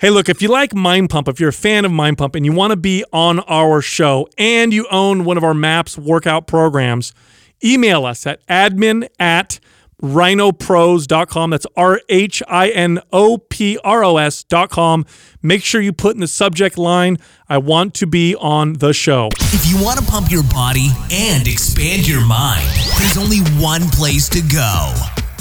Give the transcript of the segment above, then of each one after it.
Hey, look, if you like Mind Pump, if you're a fan of Mind Pump and you want to be on our show and you own one of our MAPS workout programs, email us at admin at rhinopros.com. That's R H I N O P R O S.com. Make sure you put in the subject line, I want to be on the show. If you want to pump your body and expand your mind, there's only one place to go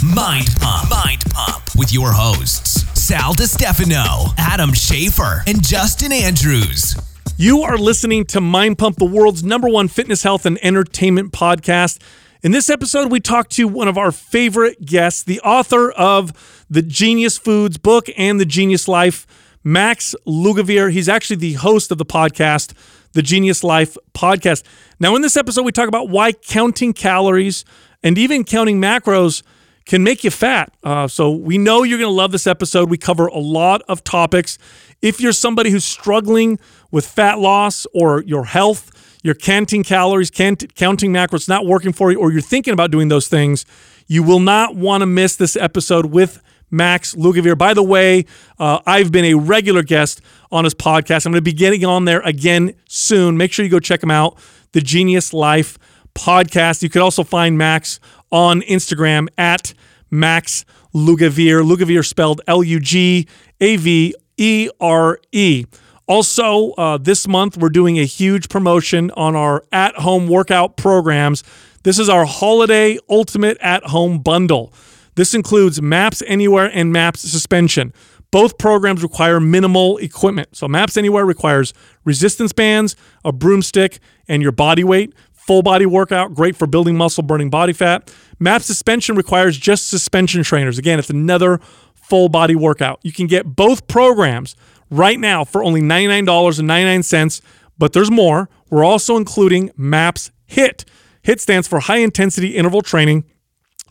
Mind Pump. Mind Pump with your hosts, Sal DiStefano, Adam Schafer, and Justin Andrews. You are listening to Mind Pump, the world's number one fitness, health, and entertainment podcast. In this episode, we talk to one of our favorite guests, the author of the Genius Foods book and the Genius Life, Max Lugavere. He's actually the host of the podcast, the Genius Life podcast. Now, in this episode, we talk about why counting calories and even counting macros can make you fat. Uh, so we know you're going to love this episode. We cover a lot of topics. If you're somebody who's struggling with fat loss or your health, you're counting calories, counting macros not working for you, or you're thinking about doing those things, you will not want to miss this episode with Max Lugavere. By the way, uh, I've been a regular guest on his podcast. I'm going to be getting on there again soon. Make sure you go check him out. The Genius Life podcast. You could also find Max on Instagram at Max Lugavere. Lugavere spelled L U G A V E R E. Also, uh, this month we're doing a huge promotion on our at home workout programs. This is our holiday ultimate at home bundle. This includes MAPS Anywhere and MAPS Suspension. Both programs require minimal equipment. So, MAPS Anywhere requires resistance bands, a broomstick, and your body weight. Full body workout, great for building muscle, burning body fat. MAP suspension requires just suspension trainers. Again, it's another full body workout. You can get both programs right now for only $99.99, but there's more. We're also including MAPS HIT. HIT stands for High Intensity Interval Training.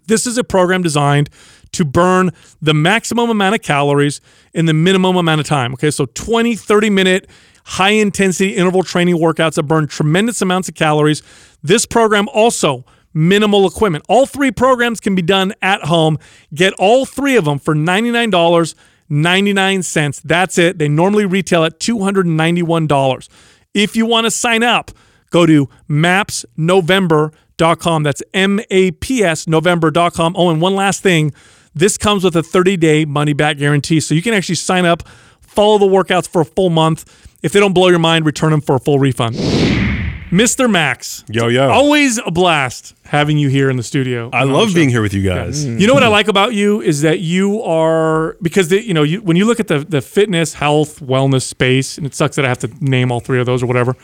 This is a program designed to burn the maximum amount of calories in the minimum amount of time. Okay, so 20, 30 minute high intensity interval training workouts that burn tremendous amounts of calories. This program also minimal equipment. All three programs can be done at home. Get all three of them for $99.99. That's it. They normally retail at $291. If you want to sign up, go to mapsnovember.com. That's M A P S November.com. Oh, and one last thing this comes with a 30 day money back guarantee. So you can actually sign up, follow the workouts for a full month. If they don't blow your mind, return them for a full refund. Mr. Max. Yo, yo. Always a blast having you here in the studio. I love being here with you guys. Yeah. You know what I like about you is that you are because the, you know you, when you look at the the fitness, health, wellness space, and it sucks that I have to name all three of those or whatever.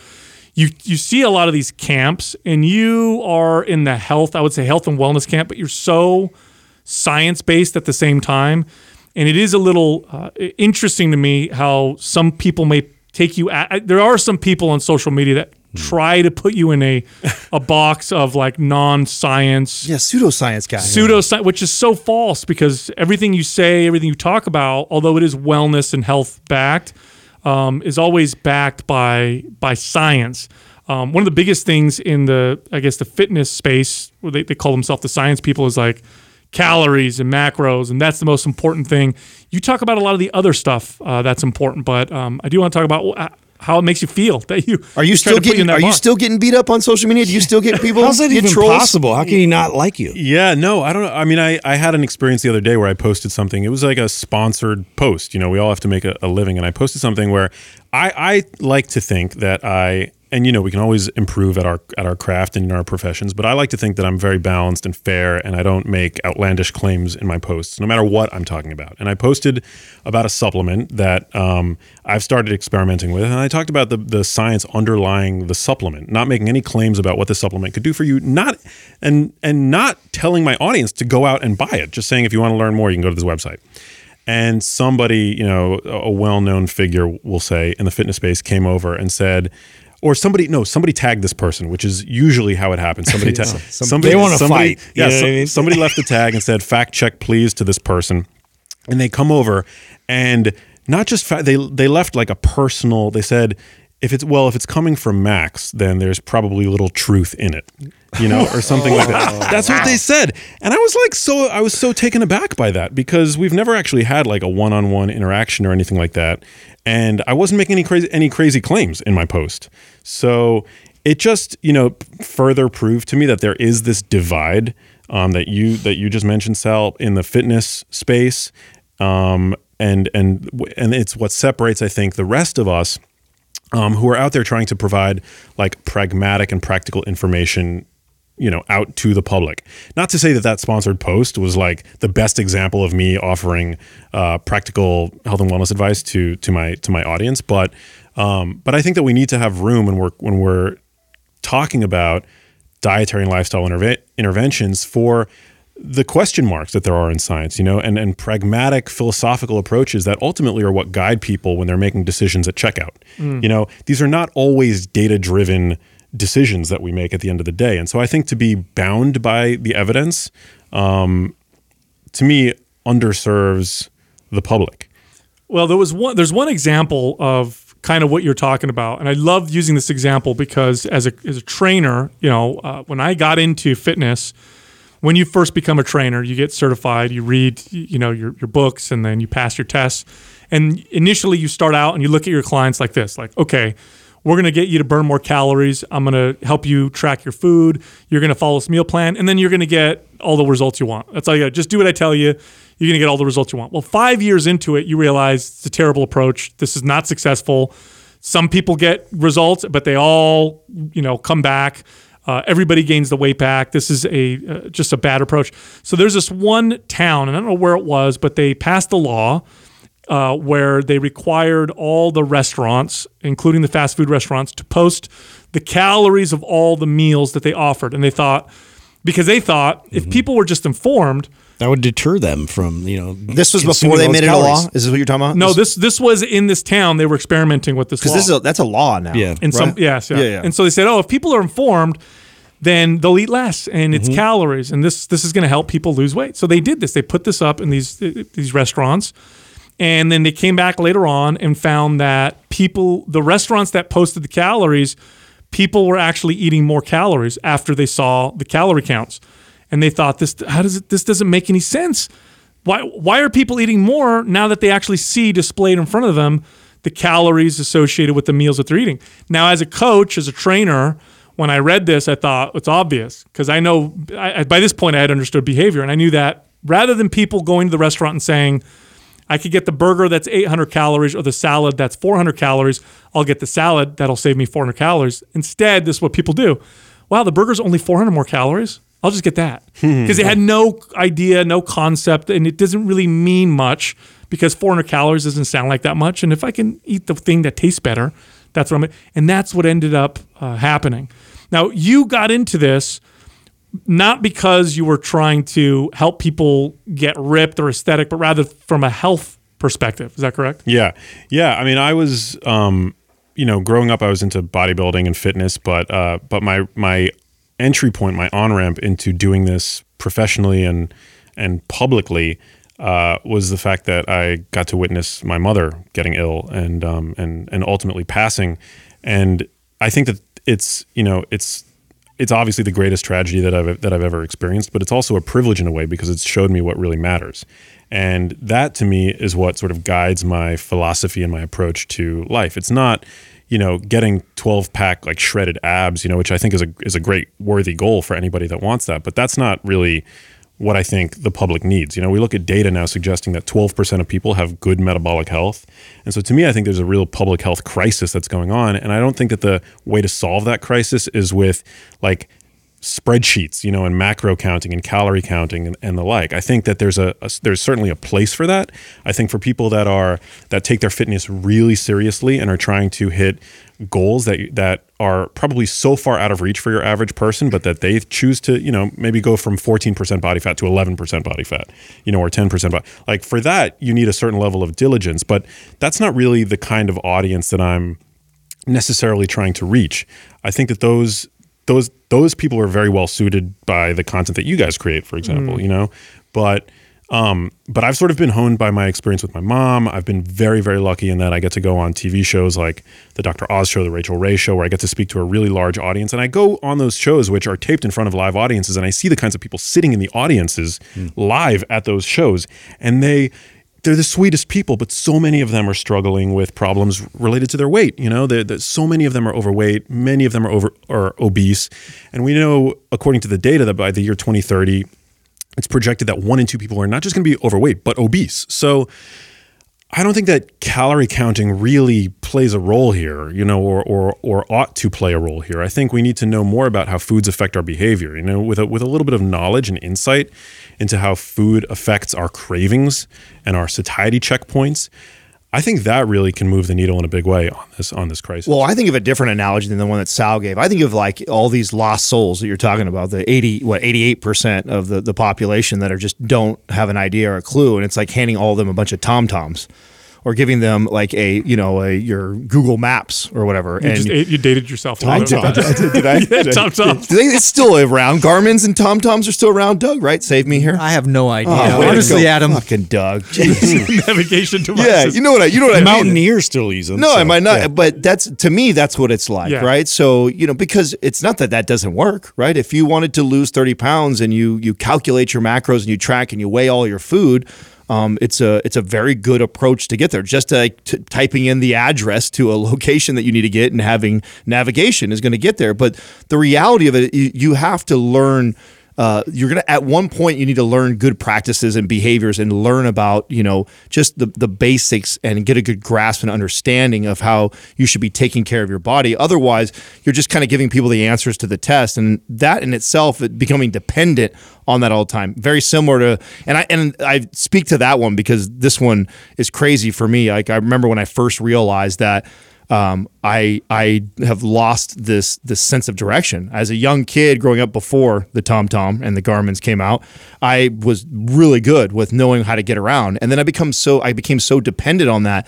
You you see a lot of these camps, and you are in the health. I would say health and wellness camp, but you're so science based at the same time, and it is a little uh, interesting to me how some people may take you at, there are some people on social media that try to put you in a a box of like non-science. Yeah pseudoscience guy. Pseudoscience which is so false because everything you say everything you talk about although it is wellness and health backed um, is always backed by by science. Um, one of the biggest things in the i guess the fitness space where they, they call themselves the science people is like calories and macros, and that's the most important thing. You talk about a lot of the other stuff uh, that's important, but um, I do want to talk about uh, how it makes you feel that you are you still getting you are box. you still getting beat up on social media? Do you still get people? How's that even trolls? possible? How can he not like you? Yeah, no, I don't know. I mean, I I had an experience the other day where I posted something. It was like a sponsored post. You know, we all have to make a, a living, and I posted something where I I like to think that I and you know we can always improve at our at our craft and in our professions but i like to think that i'm very balanced and fair and i don't make outlandish claims in my posts no matter what i'm talking about. And i posted about a supplement that um, i've started experimenting with and i talked about the, the science underlying the supplement not making any claims about what the supplement could do for you not and and not telling my audience to go out and buy it just saying if you want to learn more you can go to this website. And somebody you know a well-known figure will say in the fitness space came over and said or somebody no somebody tagged this person which is usually how it happens. Somebody ta- somebody they want to fight yeah so, I mean? somebody left a tag and said fact check please to this person. And they come over and not just fa- they they left like a personal they said if it's well, if it's coming from Max, then there's probably little truth in it, you know, or something like that. That's what they said, and I was like, so I was so taken aback by that because we've never actually had like a one-on-one interaction or anything like that, and I wasn't making any crazy any crazy claims in my post, so it just you know further proved to me that there is this divide um, that you that you just mentioned, Sal, in the fitness space, um, and and and it's what separates, I think, the rest of us um, who are out there trying to provide like pragmatic and practical information you know out to the public not to say that that sponsored post was like the best example of me offering uh, practical health and wellness advice to to my to my audience but um, but I think that we need to have room when we're when we're talking about dietary and lifestyle interve- interventions for the question marks that there are in science, you know, and, and pragmatic philosophical approaches that ultimately are what guide people when they're making decisions at checkout. You know, these are not always data driven decisions that we make at the end of the day. And so I think to be bound by the evidence, um, to me, underserves the public. Well, there was one. There's one example of kind of what you're talking about, and I love using this example because as a as a trainer, you know, uh, when I got into fitness, when you first become a trainer, you get certified, you read, you know, your your books, and then you pass your tests. And initially, you start out and you look at your clients like this, like, okay, we're going to get you to burn more calories. I'm going to help you track your food. You're going to follow this meal plan, and then you're going to get all the results you want. That's all you got. Just do what I tell you. You're going to get all the results you want. Well, five years into it, you realize it's a terrible approach. This is not successful. Some people get results, but they all, you know, come back. Uh, everybody gains the weight back. This is a uh, just a bad approach. So there's this one town, and I don't know where it was, but they passed a law uh, where they required all the restaurants, including the fast food restaurants, to post the calories of all the meals that they offered. And they thought, because they thought if people were just informed, That would deter them from you know. This was before they those made it a calories. law. Is this what you're talking about? no, this this was in this town. They were experimenting with this because this is a, that's a law now. Yeah. in some right? yes, yeah. Yeah, yeah. And so they said, oh, if people are informed, then they'll eat less, and Mm-hmm. it's calories, and this this is going to help people lose weight. So they did this. They put this up in these these restaurants, and then they came back later on and found that people, the restaurants that posted the calories, people were actually eating more calories after they saw the calorie counts, and they thought this how does it this doesn't make any sense. Why why are people eating more now that they actually see displayed in front of them the calories associated with the meals that they're eating? Now, as a coach, as a trainer, when I read this, I thought it's obvious because I know I, by this point I had understood behavior and I knew that rather than people going to the restaurant and saying, I could get the burger that's 800 calories or the salad that's 400 calories. I'll get the salad that'll save me 400 calories. Instead, this is what people do. Wow, the burger's only 400 more calories. I'll just get that because they had no idea, no concept, and it doesn't really mean much because 400 calories doesn't sound like that much. And if I can eat the thing that tastes better, that's what I'm. And that's what ended up uh, happening. Now you got into this not because you were trying to help people get ripped or aesthetic, but rather from a health perspective. Is that correct? Yeah, yeah. I mean, I was, um, you know, growing up, I was into bodybuilding and fitness, but uh, but my my entry point, my on ramp into doing this professionally and and publicly uh, was the fact that I got to witness my mother getting ill and um, and and ultimately passing, and I think that it's you know it's it's obviously the greatest tragedy that I've that I've ever experienced, but it's also a privilege in a way because it's showed me what really matters. And that to me is what sort of guides my philosophy and my approach to life. It's not, you know, getting 12 pack like shredded abs, you know, which I think is a is a great worthy goal for anybody that wants that, but that's not really what I think the public needs. You know, we look at data now suggesting that 12% of people have good metabolic health. And so to me, I think there's a real public health crisis that's going on. And I don't think that the way to solve that crisis is with like spreadsheets, you know, and macro counting and calorie counting and, and the like. I think that there's a, a there's certainly a place for that. I think for people that are that take their fitness really seriously and are trying to hit goals that that are probably so far out of reach for your average person, but that they choose to, you know, maybe go from 14% body fat to 11% body fat, you know, or 10% body. Like for that, you need a certain level of diligence, but that's not really the kind of audience that I'm necessarily trying to reach. I think that those those those people are very well suited by the content that you guys create, for example, you know. But Um, but I've sort of been honed by my experience with my mom. I've been very, very lucky in that I get to go on TV shows like the Dr. Oz show, the Rachael Ray show, where I get to speak to a really large audience. And I go on those shows, which are taped in front of live audiences, and I see the kinds of people sitting in the audiences live at those shows. And they, they're the sweetest people, but so many of them are struggling with problems related to their weight. You know, they're, they're- so many of them are overweight, many of them are over are obese, and we know, according to the data, that by the year 2030, it's projected that one in two people are not just going to be overweight, but obese. So I don't think that calorie counting really plays a role here, you know, or, or or ought to play a role here. I think we need to know more about how foods affect our behavior. You know, with a, with a little bit of knowledge and insight into how food affects our cravings and our satiety checkpoints. I think that really can move the needle in a big way on this on this crisis. Well, I think of a different analogy than the one that Sal gave. I think of like all these lost souls that you're talking about, the 80, what, 88% of the, the population that are just don't have an idea or a clue. And it's like handing all of them a bunch of TomToms or giving them like a, you know, a, your Google Maps or whatever. You and just you dated yourself. a I little did. I did, did I? Yeah, TomToms. Do they, it's still around. Garmin's and TomToms are still around. Doug, right? Save me here. I have no idea. Oh, way to Honestly, go, Adam, Fucking Doug. Navigation devices. yeah, you know what I, you know what I mean. Still use them. No, so, I might not, yeah. but that's to me, that's what it's like, Yeah. right? So you know, because it's not that that doesn't work, right? If you wanted to lose thirty pounds and you you calculate your macros and you track and you weigh all your food, um, it's a it's a very good approach to get there. Just like t- typing in the address to a location that you need to get and having navigation is going to get there. But the reality of it, you, you have to learn uh, you're gonna at one point you need to learn good practices and behaviors and learn about you know just the the basics and get a good grasp and understanding of how you should be taking care of your body. Otherwise, you're just kind of giving people the answers to the test, and that in itself it becoming dependent on that all the time. Very similar to and I and I speak to that one because this one is crazy for me. Like I remember when I first realized that um, I I have lost this this sense of direction. As a young kid growing up before the Tom Tom and the Garmin's came out, I was really good with knowing how to get around, and then I become so I became so dependent on that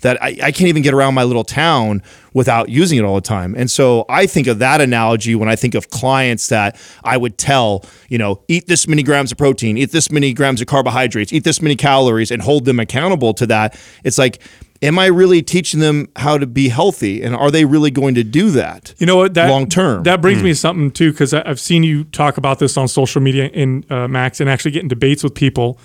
that I, I can't even get around my little town without using it all the time. And so I think of that analogy when I think of clients that I would tell, you know, eat this many grams of protein, eat this many grams of carbohydrates, eat this many calories, and hold them accountable to that. It's like, am I really teaching them how to be healthy? And are they really going to do that? You know what? That Long term. That brings me to something too, because I've seen you talk about this on social media in uh, Max, and actually get in debates with people.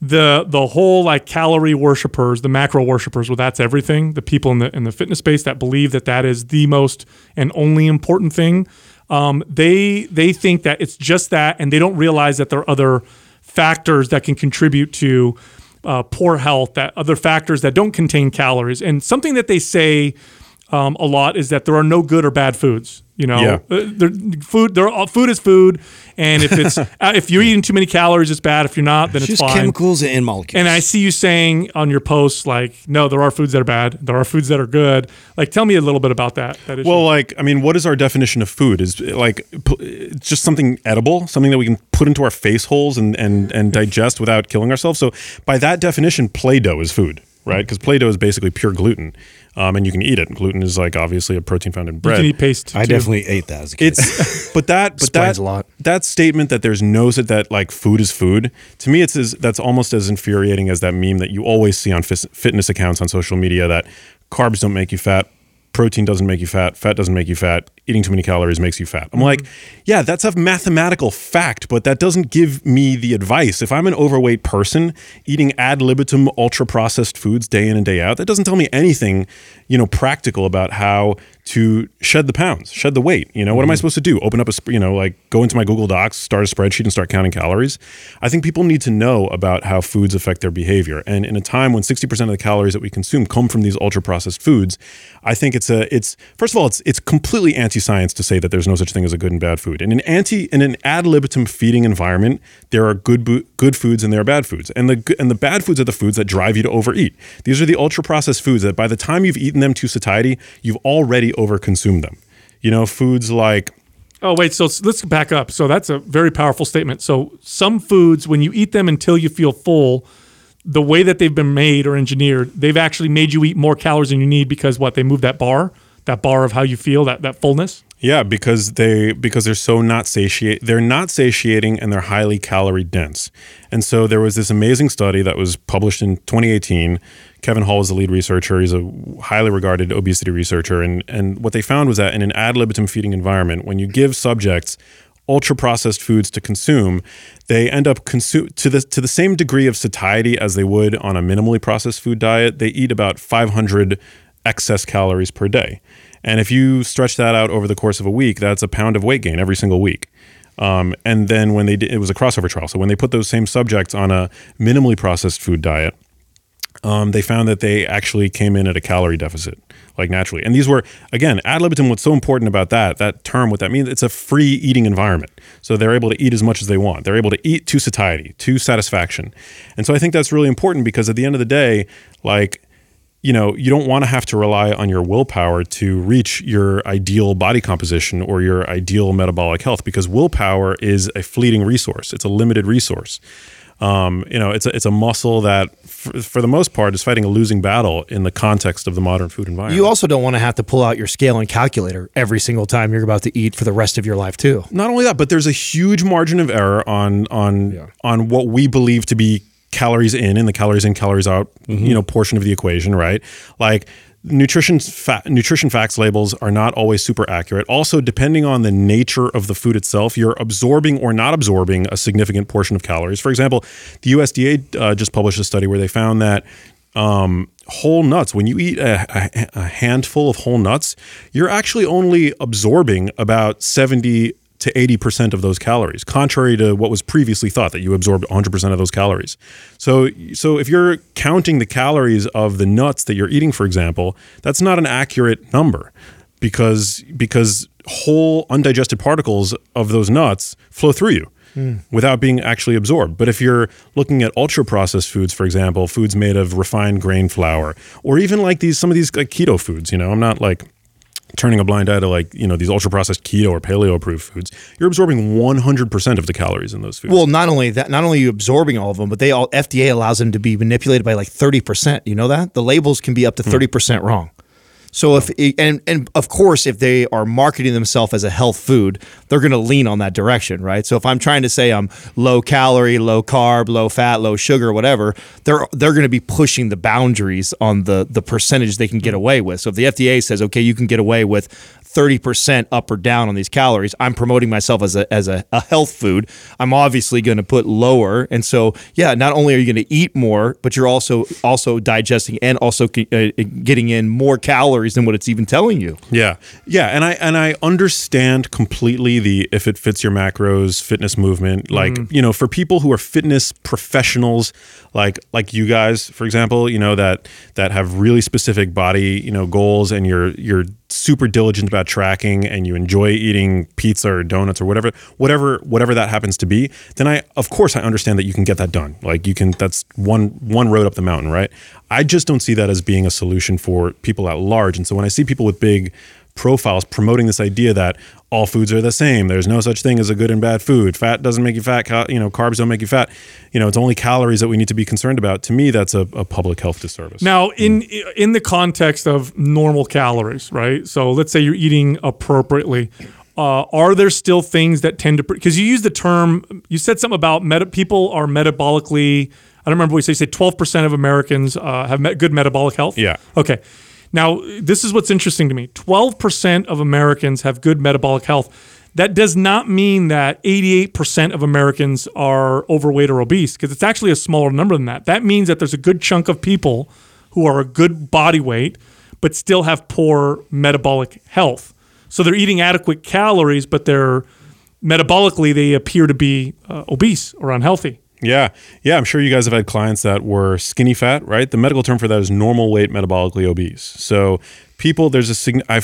The the whole like calorie worshippers, the macro worshippers, well, that's everything. The people in the in the fitness space that believe that that is the most and only important thing. Um, they they think that it's just that, and they don't realize that there are other factors that can contribute to uh, poor health, that other factors that don't contain calories. And something that they say um, a lot is that there are no good or bad foods. You know, Yeah. Uh, there, food. There are, food is food, and if it's uh, if you're eating too many calories, it's bad. If you're not, then It's it's just fine. chemicals and molecules. And I see you saying on your posts like, no, there are foods that are bad. There are foods that are good. Like, tell me a little bit about that. That issue. Well, like, I mean, what is our definition of food? Is like p- it's just something edible, something that we can put into our face holes and and and digest without killing ourselves. So, by that definition, Play-Doh is food, right? Because Play-Doh is basically pure gluten, um, and you can eat it. Gluten is like obviously a protein found in you bread. can eat paste. I too. definitely ate that as a kid. It's but that but that a lot. that statement that there's no that that like food is food to me it's as that's almost as infuriating as that meme that you always see on fis- fitness accounts on social media that carbs don't make you fat protein doesn't make you fat fat doesn't make you fat eating too many calories makes you fat. I'm mm-hmm. like yeah that's a mathematical fact but that doesn't give me the advice. If i'm an overweight person eating ad libitum ultra processed foods day in and day out that doesn't tell me anything you know practical about how to shed the pounds, shed the weight. You know, what am I mm-hmm. supposed to do? Open up a, you know, like go into my Google Docs, start a spreadsheet, and start counting calories. I think people need to know about how foods affect their behavior. And in a time when 60% of the calories that we consume come from these ultra processed foods, I think it's a, it's, first of all, it's, it's completely anti science to say that there's no such thing as a good and bad food. In an anti, in an ad libitum feeding environment, there are good, bo- good foods and there are bad foods. And the, and the bad foods are the foods that drive you to overeat. These are the ultra processed foods that by the time you've eaten them to satiety, you've already overconsumed them. You know, foods like Oh wait, so let's back up. So that's a very powerful statement. So some foods, when you eat them until you feel full, the way that they've been made or engineered, they've actually made you eat more calories than you need because what they move that bar that bar of how you feel, that that fullness. Yeah, because they because they're so not satiate they're not satiating and they're highly calorie dense. And so there was this amazing study that was published in 2018. Kevin Hall is the lead researcher. He's a highly regarded obesity researcher and and what they found was that in an ad libitum feeding environment, when you give subjects ultra processed foods to consume, they end up consume to the to the same degree of satiety as they would on a minimally processed food diet. They eat about 500 excess calories per day. And if you stretch that out over the course of a week, that's a pound of weight gain every single week. Um, and then when they did, it was a crossover trial. So when they put those same subjects on a minimally processed food diet, um, they found that they actually came in at a calorie deficit, like naturally. And these were, again, ad libitum, what's so important about that, that term, what that means, it's a free eating environment. So they're able to eat as much as they want. They're able to eat to satiety, to satisfaction. And so I think that's really important because at the end of the day, like, you know, you don't want to have to rely on your willpower to reach your ideal body composition or your ideal metabolic health because willpower is a fleeting resource. It's a limited resource. Um, you know, it's a, it's a muscle that, for, for the most part, is fighting a losing battle in the context of the modern food environment. You also don't want to have to pull out your scale and calculator every single time you're about to eat for the rest of your life too. not only that, but there's a huge margin of error on on on what we believe to be calories in and the calories in calories out you know portion of the equation, right? Like nutrition fa- nutrition facts labels are not always super accurate. Also, depending on the nature of the food itself, you're absorbing or not absorbing a significant portion of calories. For example, the USDA uh, just published a study where they found that um, whole nuts, when you eat a, a, a handful of whole nuts, you're actually only absorbing about 70 to 80% of those calories, contrary to what was previously thought that you absorbed 100% of those calories. So, so if you're counting the calories of the nuts that you're eating, for example, that's not an accurate number because because whole undigested particles of those nuts flow through you hmm. without being actually absorbed. But if you're looking at ultra processed foods, for example, foods made of refined grain flour, or even like these some of these like keto foods, you know, I'm not like turning a blind eye to like you know these ultra processed keto or paleo approved foods you're absorbing 100% of the calories in those foods Well, not only that, not only are you absorbing all of them, but they all FDA allows them to be manipulated by like thirty percent. You know that the labels can be up to hmm. thirty percent wrong. So if and and of course if they are marketing themselves as a health food, they're going to lean on that direction, right? So if I'm trying to say I'm low calorie, low carb, low fat, low sugar, whatever, they're they're going to be pushing the boundaries on the the percentage they can get hmm. away with. So if the FDA says, okay, you can get away with 30% up or down on these calories. I'm promoting myself as a as a, a health food. I'm obviously going to put lower. And so, yeah, not only are you going to eat more, but you're also also digesting and also uh, getting in more calories than what it's even telling you. Yeah, yeah, and I and I understand completely the if it fits your macros fitness movement. Like you know, for people who are fitness professionals, like like you guys, for example, you know that that have really specific body you know goals, and you're you're super diligent about tracking, and you enjoy eating pizza or donuts or whatever whatever whatever that happens to be. Then I of course I understand that you can get that done. Like you can that's one one road up the mountain, right? I just don't see that as being a solution for people at large. And so when I see people with big profiles promoting this idea that all foods are the same. There's no such thing as a good and bad food. Fat doesn't make you fat. Cal- you know, carbs don't make you fat. You know, it's only calories that we need to be concerned about. To me, that's a, a public health disservice. Now, in in the context of normal calories, right? So let's say you're eating appropriately. Uh, are there still things that tend to because you use the term you said something about meta, people are metabolically I don't remember what you say. You say twelve percent of Americans uh, have met good metabolic health. Yeah. Okay. Now this is what's interesting to me. Twelve percent of Americans have good metabolic health. That does not mean that 88% of Americans are overweight or obese because it's actually a smaller number than that. That means that there's a good chunk of people who are a good body weight but still have poor metabolic health. So they're eating adequate calories, but they're metabolically they appear to be uh, obese or unhealthy. Yeah, yeah. I'm sure you guys have had clients that were skinny fat, right? The medical term for that is normal weight metabolically obese. So people, there's a sign. I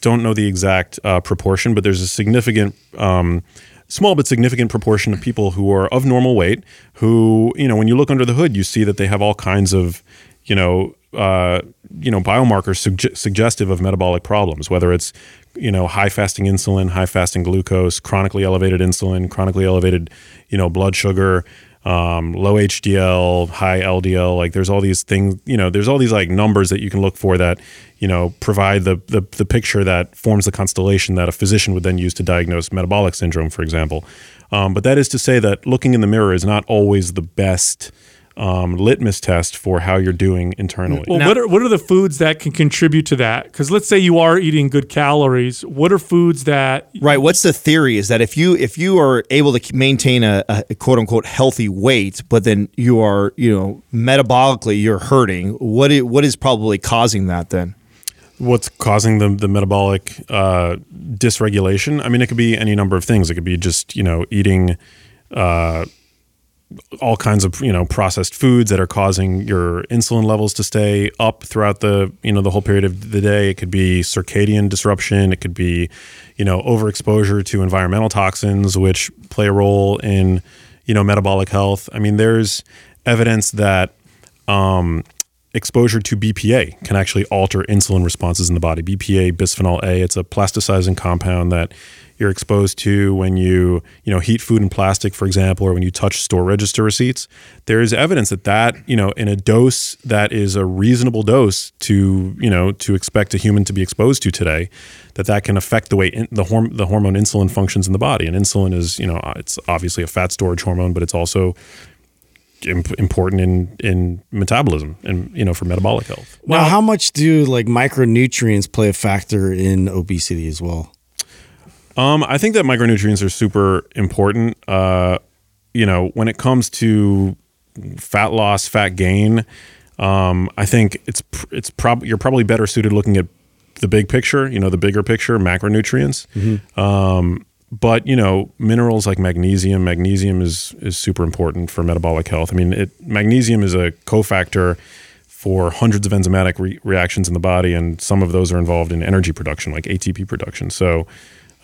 don't know the exact uh, proportion, but there's a significant. Um, small but significant proportion of people who are of normal weight who you know when you look under the hood you see that they have all kinds of you know uh, you know biomarkers sugge- suggestive of metabolic problems whether it's you know high fasting insulin high fasting glucose chronically elevated insulin chronically elevated you know blood sugar um, low HDL, high LDL. Like there's all these things, you know, there's all these like numbers that you can look for that, you know, provide the, the, the picture that forms the constellation that a physician would then use to diagnose metabolic syndrome, for example. Um, but that is to say that looking in the mirror is not always the best um, litmus test for how you're doing internally. Well, what are what are the foods that can contribute to that? Because let's say you are eating good calories. What are foods that Right. What's the theory? Is that if you if you are able to maintain a, a quote unquote healthy weight, but then you are you know metabolically you're hurting, what what is probably causing that then? what's causing the the metabolic uh, dysregulation. I mean, it could be any number of things. It could be just you know eating uh, all kinds of you know processed foods that are causing your insulin levels to stay up throughout the you know the whole period of the day. It could be circadian disruption. It could be you know overexposure to environmental toxins, which play a role in you know metabolic health. I mean, there's evidence that um, exposure to BPA can actually alter insulin responses in the body. BPA, bisphenol A, it's a plasticizing compound that you're exposed to when you, you know, heat food in plastic, for example, or when you touch store register receipts. There is evidence that that, you know, in a dose that is a reasonable dose to, you know, to expect a human to be exposed to today, that that can affect the way in, the horm- the hormone insulin functions in the body. And insulin is, you know, it's obviously a fat storage hormone, but it's also important in in metabolism and you know for metabolic health. Now, how much do like micronutrients play a factor in obesity as well? Um, I think that micronutrients are super important. Uh, you know, when it comes to fat loss, fat gain, um, I think it's it's prob you're probably better suited looking at the big picture. You know, the bigger picture, macronutrients. Um, but you know, minerals like magnesium. Magnesium is is super important for metabolic health. I mean, it magnesium is a cofactor for hundreds of enzymatic re- reactions in the body, and some of those are involved in energy production, like ATP production. So,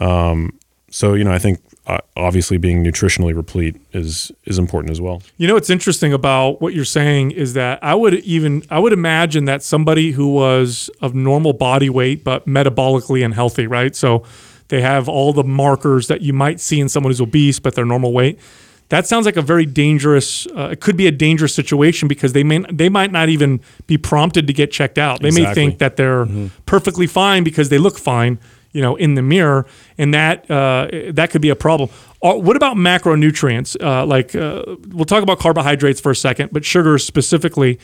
um, so you know, I think uh, obviously being nutritionally replete is is important as well. You know what's interesting about what you're saying is that I would even I would imagine that somebody who was of normal body weight but metabolically unhealthy, right? So they have all the markers that you might see in someone who's obese but they're normal weight. That sounds like a very dangerous. Uh, it could be a dangerous situation because they may they might not even be prompted to get checked out. They may think that they're perfectly fine because they look fine, you know, in the mirror, and that uh, that could be a problem. Uh, what about macronutrients? Uh, like uh, we'll talk about carbohydrates for a second, but sugars specifically.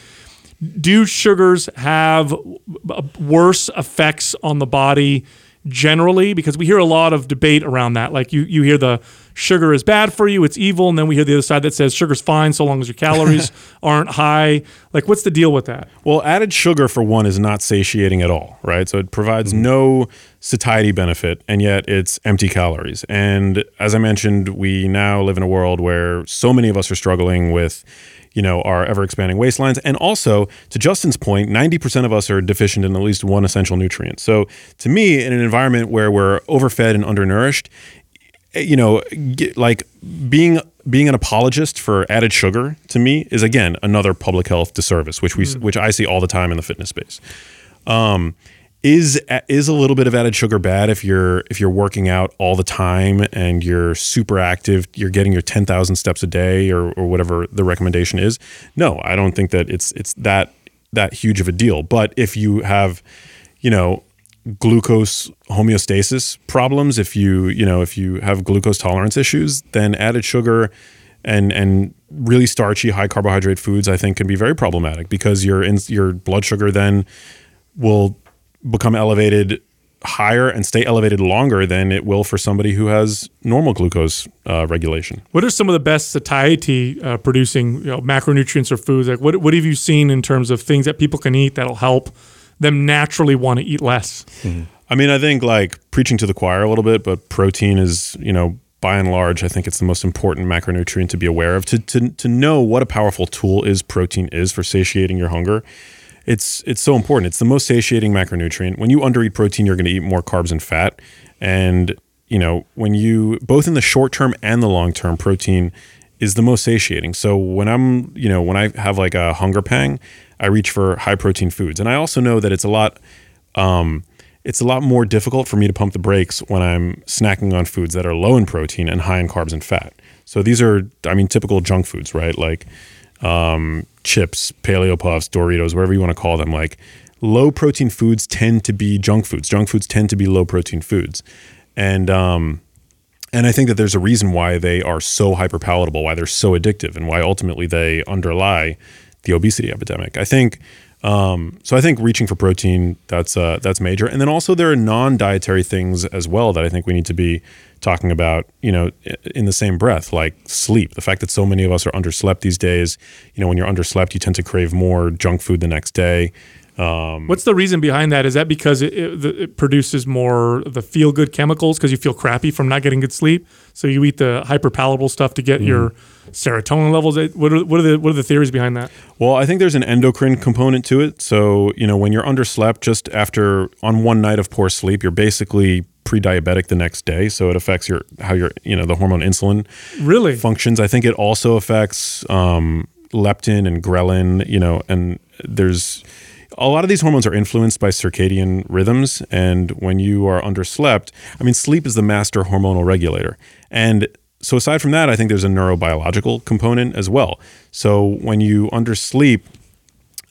Do sugars have uh, worse effects on the body generally? Because we hear a lot of debate around that. Like you, you hear the sugar is bad for you, it's evil, and then we hear the other side that says sugar's fine so long as your calories aren't high. Like, what's the deal with that? Well, added sugar for one is not satiating at all, right? So it provides mm-hmm. no satiety benefit, and yet it's empty calories. And as I mentioned, we now live in a world where so many of us are struggling with, you know, our ever expanding waistlines. And also, to Justin's point, 90% of us are deficient in at least one essential nutrient. So to me, in an environment where we're overfed and undernourished, you know, get, like being being an apologist for added sugar to me is again another public health disservice, which we which I see all the time in the fitness space. Um, is is a little bit of added sugar bad if you're if you're working out all the time and you're super active, you're getting your ten thousand steps a day or or whatever the recommendation is? No, I don't think that it's it's that that huge of a deal. But if you have, you know, glucose homeostasis problems if you you know if you have glucose tolerance issues then added sugar and and really starchy high carbohydrate foods i think can be very problematic because your in, your blood sugar then will become elevated higher and stay elevated longer than it will for somebody who has normal glucose uh, regulation What are some of the best satiety uh, producing you know, macronutrients or foods? Like, what, what have you seen in terms of things that people can eat that'll help them naturally want to eat less? I mean, I think like preaching to the choir a little bit, but protein is, you know, by and large, I think it's the most important macronutrient to be aware of. To to to know what a powerful tool is protein is for satiating your hunger. It's it's so important. It's the most satiating macronutrient. When you undereat protein, you're going to eat more carbs and fat. And you know, when you both in the short term and the long term, protein is the most satiating. So when I'm, you know, when I have like a hunger pang, I reach for high protein foods. And I also know that it's a lot um, it's a lot more difficult for me to pump the brakes when I'm snacking on foods that are low in protein and high in carbs and fat. So these are, I mean, typical junk foods, right? Like um, chips, paleo puffs, Doritos, whatever you want to call them. Like low protein foods tend to be junk foods. Junk foods tend to be low protein foods, and um, and I think that there's a reason why they are so hyper palatable, why they're so addictive, and why ultimately they underlie the obesity epidemic. I think. Um, so I think reaching for protein that's uh, that's major, and then also there are non-dietary things as well that I think we need to be talking about. You know, in the same breath, like sleep. The fact that so many of us are underslept these days. You know, when you're underslept, you tend to crave more junk food the next day. What's the reason behind that? Is that because it, it, it produces more the feel good chemicals because you feel crappy from not getting good sleep? So you eat the hyper palatable stuff to get your serotonin levels. What are, what are the what are the theories behind that? Well, I think there's an endocrine component to it. So, you know, when you're underslept just after on one night of poor sleep, you're basically pre-diabetic the next day. So it affects your how your you know the hormone insulin Really? functions. I think it also affects um, leptin and ghrelin. You know, and there's a lot of these hormones are influenced by circadian rhythms, and when you are underslept, I mean, sleep is the master hormonal regulator, and so aside from that, I think there's a neurobiological component as well. So when you undersleep,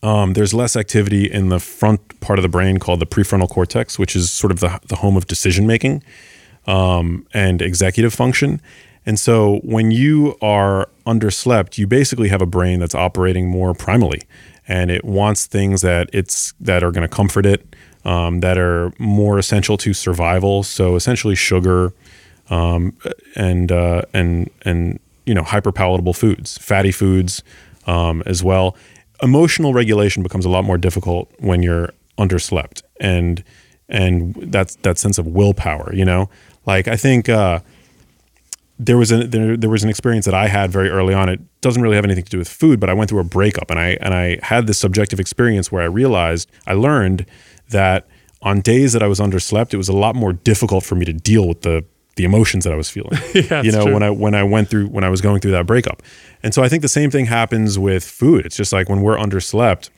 um, there's less activity in the front part of the brain called the prefrontal cortex, which is sort of the, the home of decision making um, and executive function. And so when you are underslept, you basically have a brain that's operating more primally, and it wants things that it's that are going to comfort it, um, that are more essential to survival. So essentially, sugar um, and uh, and and you know hyper palatable foods, fatty foods um, as well. Emotional regulation becomes a lot more difficult when you're underslept, and and that's that sense of willpower. You know, like I think. Uh, there was a there, there was an experience that I had very early on. It doesn't really have anything to do with food, but I went through a breakup and I and I had this subjective experience where I realized I learned that on days that I was underslept, it was a lot more difficult for me to deal with the the emotions that I was feeling. Yeah, you know, true. when I when I went through when I was going through that breakup. And so I think the same thing happens with food. It's just like when we're underslept,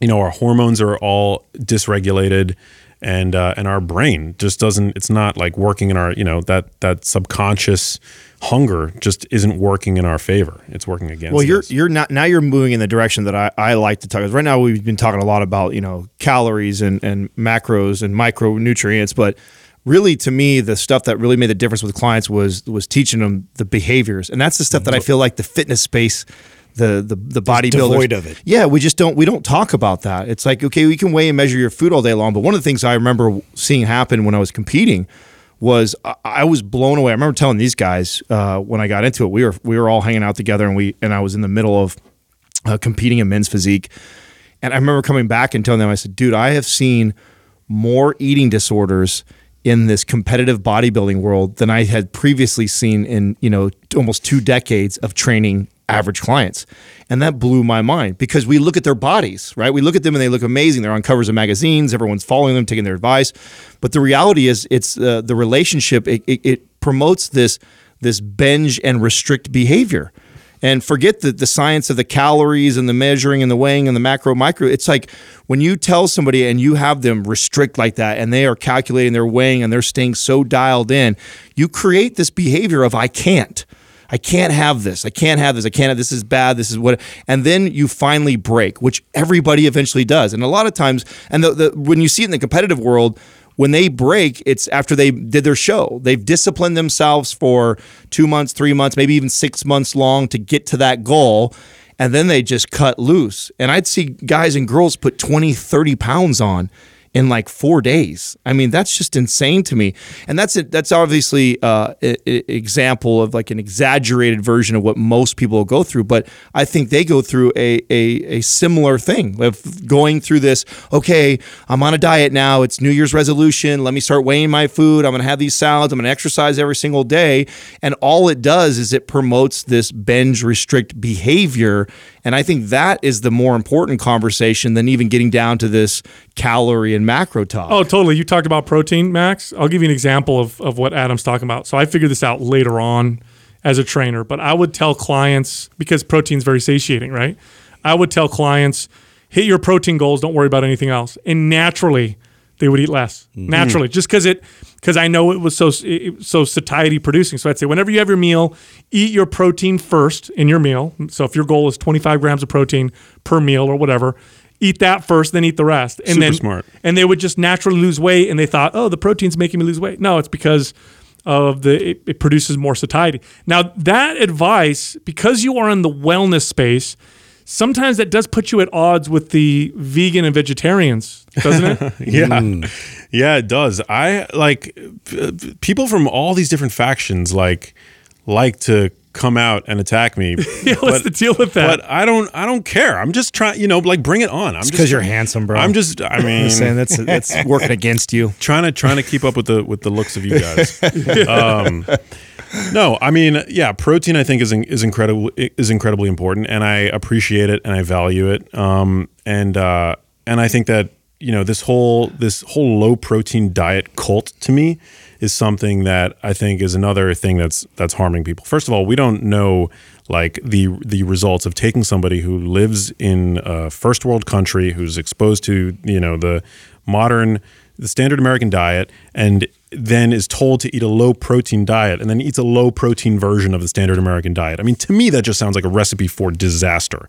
you know, our hormones are all dysregulated and uh, and our brain just doesn't it's not like working in our you know that that subconscious hunger just isn't working in our favor it's working against Well, you're us. you're not now. You're moving in the direction that I, I like to talk. 'cause Right now, we've been talking a lot about you know calories and and macros and micronutrients, but really, to me, the stuff that really made the difference with clients was was teaching them the behaviors, and that's the stuff that I feel like the fitness space. The the the bodybuilders devoid of it. Yeah, we just don't we don't talk about that. It's like okay, we can weigh and measure your food all day long, but one of the things I remember seeing happen when I was competing was I, I was blown away. I remember telling these guys uh, when I got into it, we were we were all hanging out together, and we and I was in the middle of uh, competing in men's physique, and I remember coming back and telling them, I said, "Dude, I have seen more eating disorders." in this competitive bodybuilding world than I had previously seen in, you know, almost two decades of training average clients. And that blew my mind because we look at their bodies, right? We look at them and they look amazing. They're on covers of magazines, everyone's following them, taking their advice. But the reality is it's uh, the relationship it, it, it promotes this this binge and restrict behavior. And forget the, the science of the calories and the measuring and the weighing and the macro micro. It's like when you tell somebody and you have them restrict like that and they are calculating their weighing and they're staying so dialed in, you create this behavior of I can't. I can't have this. I can't have this. I can't have this is bad. This is what and then you finally break, which everybody eventually does. And a lot of times and the, the when you see it in the competitive world, when they break, it's after they did their show. They've disciplined themselves for two months, three months, maybe even six months long to get to that goal. And then they just cut loose. And I'd see guys and girls put 20, 30 pounds on in like four days. I mean, that's just insane to me. And that's it. That's obviously uh, an example of like an exaggerated version of what most people go through. But I think they go through a, a, a similar thing of going through this. Okay, I'm on a diet now. It's New Year's resolution. Let me start weighing my food. I'm going to have these salads. I'm going to exercise every single day. And all it does is it promotes this binge restrict behavior. And I think that is the more important conversation than even getting down to this calorie and macro talk. Oh, totally. You talked about protein, Max. I'll give you an example of, of what Adam's talking about. So I figured this out later on as a trainer, but I would tell clients because protein's very satiating, right? I would tell clients, hit your protein goals, don't worry about anything else. And naturally, they would eat less mm-hmm. naturally, just because it because I know it was so it, so satiety producing. So I'd say whenever you have your meal, eat your protein first in your meal. So if your goal is 25 grams of protein per meal or whatever, eat that first, then eat the rest. And Super then smart. and they would just naturally lose weight, and they thought, oh, the protein's making me lose weight. No, it's because of the it, it produces more satiety. Now that advice, because you are in the wellness space, sometimes that does put you at odds with the vegan and vegetarians, doesn't it? Yeah. Yeah, it does. I like p- people from all these different factions like like to come out and attack me. yeah, what's the deal with that? But I don't I don't care. I'm just trying, you know, like bring it on. I'm just because you're handsome, bro. I'm just I mean saying that's that's working against you. trying to trying to keep up with the with the looks of you guys. um, no, I mean, yeah, protein I think is in- is incredible is incredibly important, and I appreciate it and I value it. Um, and uh, and I think that you know this whole this whole low protein diet cult to me is something that I think is another thing that's that's harming people. First of all, we don't know like the the results of taking somebody who lives in a first world country who's exposed to you know the modern the standard American diet and then is told to eat a low protein diet and then eats a low protein version of the standard American diet. I mean, to me, that just sounds like a recipe for disaster.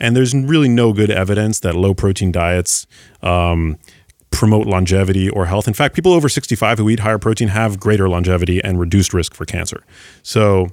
And there's really no good evidence that low protein diets um, promote longevity or health. In fact, people over 65 who eat higher protein have greater longevity and reduced risk for cancer. So,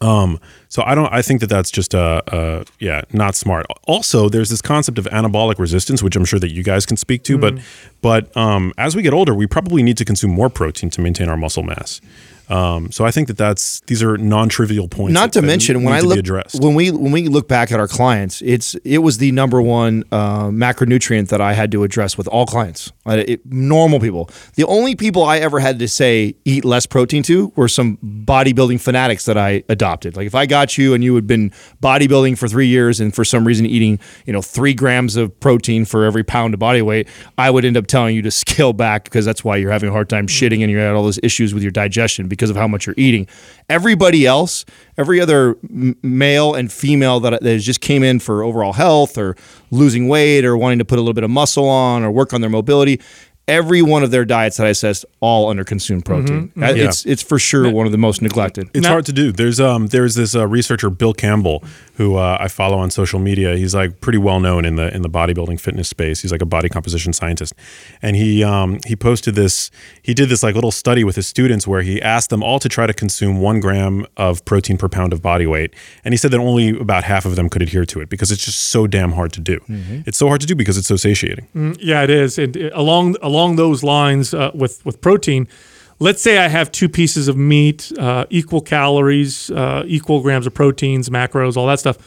um, so I don't. I think that that's just uh, uh, yeah, not smart. Also, there's this concept of anabolic resistance, which I'm sure that you guys can speak to. But, but um, as we get older, we probably need to consume more protein to maintain our muscle mass. Um, so I think that that's these are non-trivial points. Not that- to that mention when I look when we when we look back at our clients, it's it was the number one uh, macronutrient that I had to address with all clients, it- normal people. The only people I ever had to say eat less protein to were some bodybuilding fanatics that I adopted. Like if I got you and you had been bodybuilding for three years and for some reason eating you know three grams of protein for every pound of body weight, I would end up telling you to scale back because that's why you're having a hard time mm. shitting and you had all those issues with your digestion because of how much you're eating. Everybody else, every other male and female that, that has just came in for overall health or losing weight or wanting to put a little bit of muscle on or work on their mobility. Every one of their diets that I assessed all under consumed protein. Uh, It's it's for sure one of the most neglected. It's Now- hard to do. There's um there's this uh, researcher Bill Campbell who uh, I follow on social media. He's like pretty well known in the in the bodybuilding fitness space. He's like a body composition scientist, and he um he posted this. He did this like little study with his students where he asked them all to try to consume one gram of protein per pound of body weight, and he said that only about half of them could adhere to it because it's just so damn hard to do. It's so hard to do because it's so satiating. Yeah, it is. And uh, along along those lines uh, with with protein, let's say I have two pieces of meat, uh, equal calories, uh, equal grams of proteins, macros, all that stuff.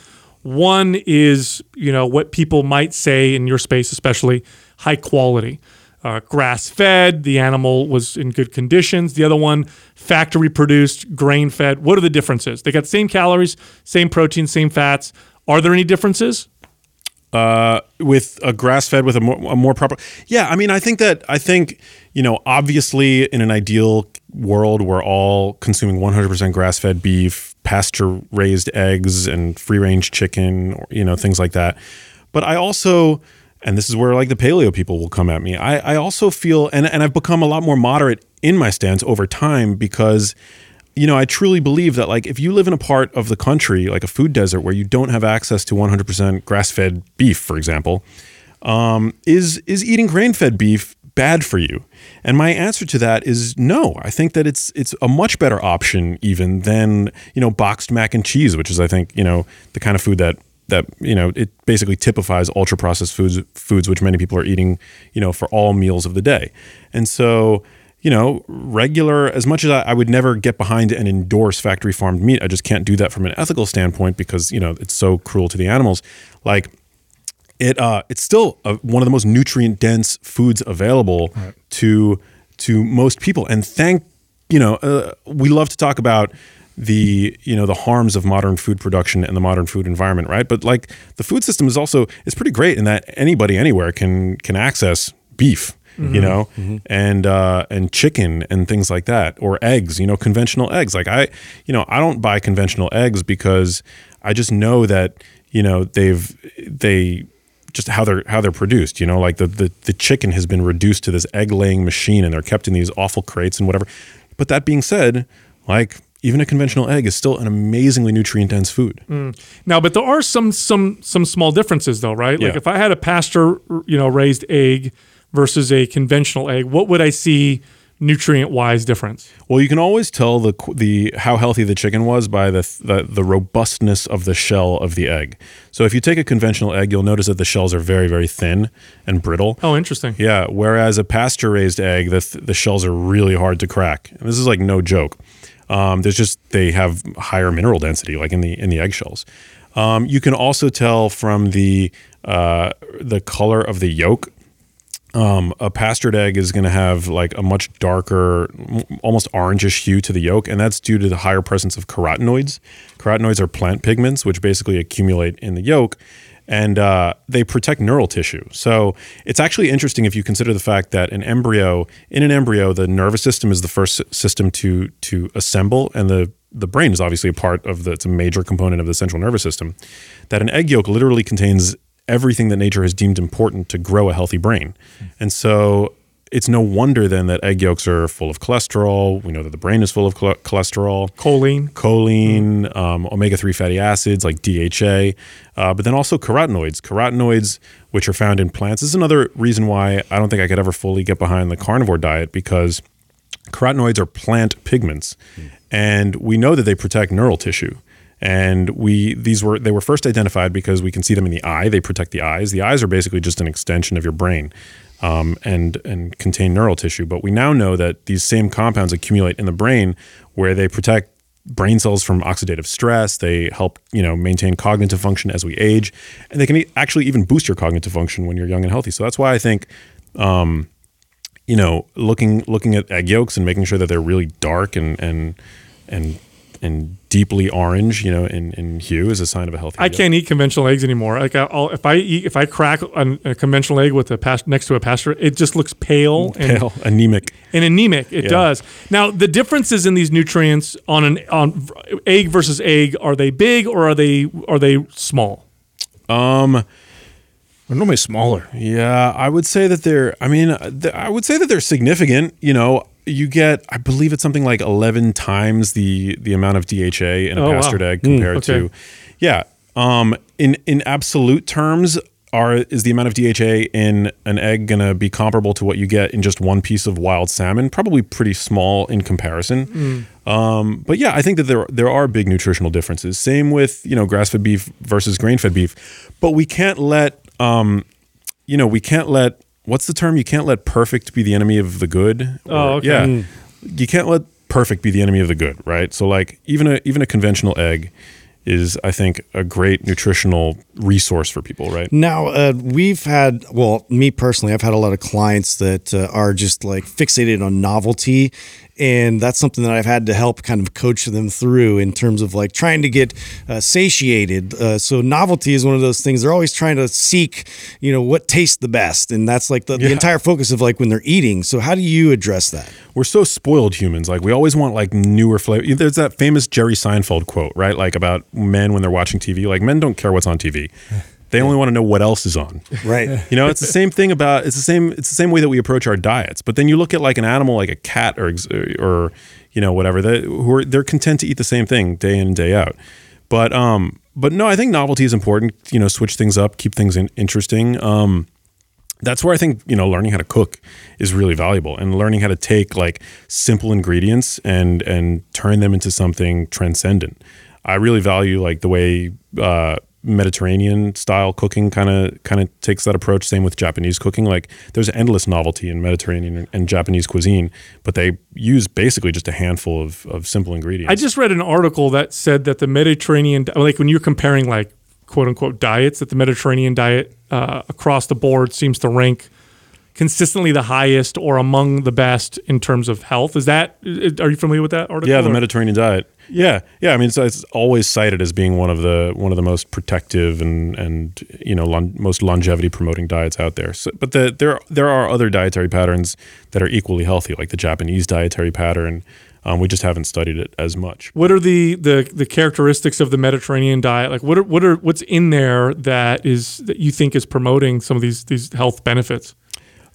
One is you know what people might say in your space, especially high quality. Uh, grass fed, the animal was in good conditions. The other one, factory produced, grain fed. What are the differences? They got the same calories, same protein, same fats. Are there any differences? Uh, with a grass fed with a more, a more proper. Yeah, I mean, I think that I think you know, obviously, in an ideal world, we're all consuming 100% grass fed beef, pasture raised eggs, and free range chicken, or you know, things like that. But I also. And this is where like the paleo people will come at me. I, I also feel and, and I've become a lot more moderate in my stance over time because you know, I truly believe that like if you live in a part of the country, like a food desert where you don't have access to 100% grass-fed beef, for example, um, is is eating grain-fed beef bad for you? And my answer to that is no. I think that it's it's a much better option even than you know boxed mac and cheese, which is I think you know the kind of food that that you know it basically typifies ultra processed foods foods which many people are eating you know for all meals of the day and so you know regular as much as I, I would never get behind and endorse factory farmed meat i just can't do that from an ethical standpoint because you know it's so cruel to the animals. Like it uh it's still a, one of the most nutrient dense foods available to to most people. And thank you know uh, we love to talk about the you know the harms of modern food production and the modern food environment right? But like the food system is also is pretty great in that anybody anywhere can can access beef you mm-hmm. know mm-hmm. and uh and chicken and things like that or eggs you know conventional eggs like i you know i don't buy conventional eggs because i just know that you know they've they just how they're how they're produced. You know, like the the the chicken has been reduced to this egg laying machine, and they're kept in these awful crates and whatever. But that being said, like even a conventional egg is still an amazingly nutrient dense food. Mm. Now, but there are some some some small differences though, right? Like Yeah. if I had a pasture, you know, raised egg versus a conventional egg, what would I see nutrient wise difference? Well, you can always tell the the how healthy the chicken was by the, the the robustness of the shell of the egg. So if you take a conventional egg, you'll notice that the shells are very very thin and brittle. Oh, interesting. Yeah, whereas a pasture raised egg, the the shells are really hard to crack. And this is like no joke. Um, there's just they have higher mineral density, like in the in the eggshells. Um, you can also tell from the uh, the color of the yolk um, a pastured egg is going to have like a much darker, almost orangish hue to the yolk, and that's due to the higher presence of carotenoids. Carotenoids are plant pigments, which basically accumulate in the yolk, and uh, they protect neural tissue. So it's actually interesting if you consider the fact that an embryo, in an embryo, the nervous system is the first system to to assemble, and the the brain is obviously a part of the, it's a major component of the central nervous system. That an egg yolk literally contains everything that nature has deemed important to grow a healthy brain. And so it's no wonder then that egg yolks are full of cholesterol. We know that the brain is full of chole- cholesterol, Choline. choline, um, omega 3 fatty acids like DHA, uh, but then also carotenoids. Carotenoids, which are found in plants, this is another reason why I don't think I could ever fully get behind the carnivore diet because carotenoids are plant pigments and we know that they protect neural tissue and we these were they were first identified because we can see them in the eye. They protect the eyes. The eyes are basically just an extension of your brain um, and and contain neural tissue. But we now know that these same compounds accumulate in the brain where they protect brain cells from oxidative stress. They help you know maintain cognitive function as we age. And they can actually even boost your cognitive function when you're young and healthy. So that's why i think um, you know, looking looking at egg yolks and making sure that they're really dark and and and and deeply orange, you know, in, in hue is a sign of a healthy. I yolk. can't eat conventional eggs anymore. Like I'll, if I eat, if I crack a, a conventional egg with a past next to a pasture, it just looks pale and, pale, anemic. and anemic. It Yeah. does. Now the differences in these nutrients on an on egg versus egg are they big or are they are they small? Um, They're normally smaller. yeah, I would say that they're. I mean, I would say that they're significant. You know, you get, I believe it's something like eleven times the the amount of DHA in a Oh, wow. egg compared okay. to, yeah. Um, in in absolute terms, are is the amount of DHA in an egg going to be comparable to what you get in just one piece of wild salmon? Probably pretty small in comparison. Um, but yeah, I think that there there are big nutritional differences. Same with you know grass fed beef versus grain fed beef, but we can't let um, you know we can't let what's the term? You can't let perfect be the enemy of the good. Or- Oh, okay. Yeah, you can't let perfect be the enemy of the good, right? So like even a even a conventional egg is I think a great nutritional resource for people, right? Now, uh, we've had, well, me personally, I've had a lot of clients that uh, are just like fixated on novelty. And that's something that I've had to help kind of coach them through in terms of like trying to get uh, satiated. Uh, so, novelty is one of those things they're always trying to seek, you know, what tastes the best. And that's like the, the entire focus of like when they're eating. So, how do you address that? we're so spoiled humans. Like we always want like newer flavor. There's that famous Jerry Seinfeld quote, right? Like about men when they're watching TV. Like men don't care what's on TV. They only want to know what else is on. Right. You know, it's the same thing about it's the same it's the same way that we approach our diets. But then you look at like an animal like a cat or or you know whatever they who are they're content to eat the same thing day in and day out. But um but no, I think novelty is important. You know, switch things up, keep things in, interesting. Um that's where I think you know learning how to cook is really valuable, and learning how to take like simple ingredients and and turn them into something transcendent. I really value like the way uh, Mediterranean style cooking kind of kind of takes that approach. Same with Japanese cooking. Like there's endless novelty in Mediterranean and, and Japanese cuisine, but they use basically just a handful of, of simple ingredients. I just read an article that said that the Mediterranean, like when you're comparing like quote unquote diets, that the Mediterranean diet uh, across the board seems to rank consistently the highest or among the best in terms of health. Is that are you familiar with that article? Yeah, the Mediterranean diet. Yeah, yeah. I mean, so it's always cited as being one of the one of the most protective and and you know lon- most longevity promoting diets out there. So, but the, there there are other dietary patterns that are equally healthy, like the Japanese dietary pattern. Um, we just haven't studied it as much. What are the, the the characteristics of the Mediterranean diet? Like what are what are what's in there that is that you think is promoting some of these these health benefits?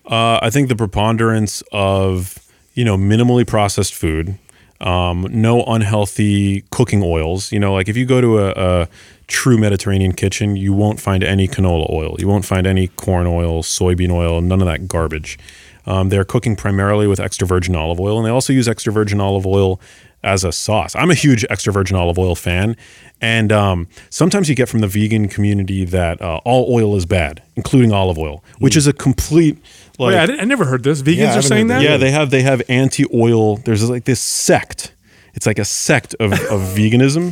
Uh, I think the preponderance of you know minimally processed food, um, no unhealthy cooking oils. You know, like if you go to a, a true Mediterranean kitchen, you won't find any canola oil. You won't find any corn oil, soybean oil, none of that garbage. Um, they're cooking primarily with extra virgin olive oil, and they also use extra virgin olive oil as a sauce. I'm a huge extra virgin olive oil fan, and um, sometimes you get from the vegan community that uh, all oil is bad, including olive oil, which is a complete like Wait, I, I never heard this. Vegans Yeah, are saying that. that. yeah, they have they have anti-oil. There's like this sect. It's like a sect of, of veganism.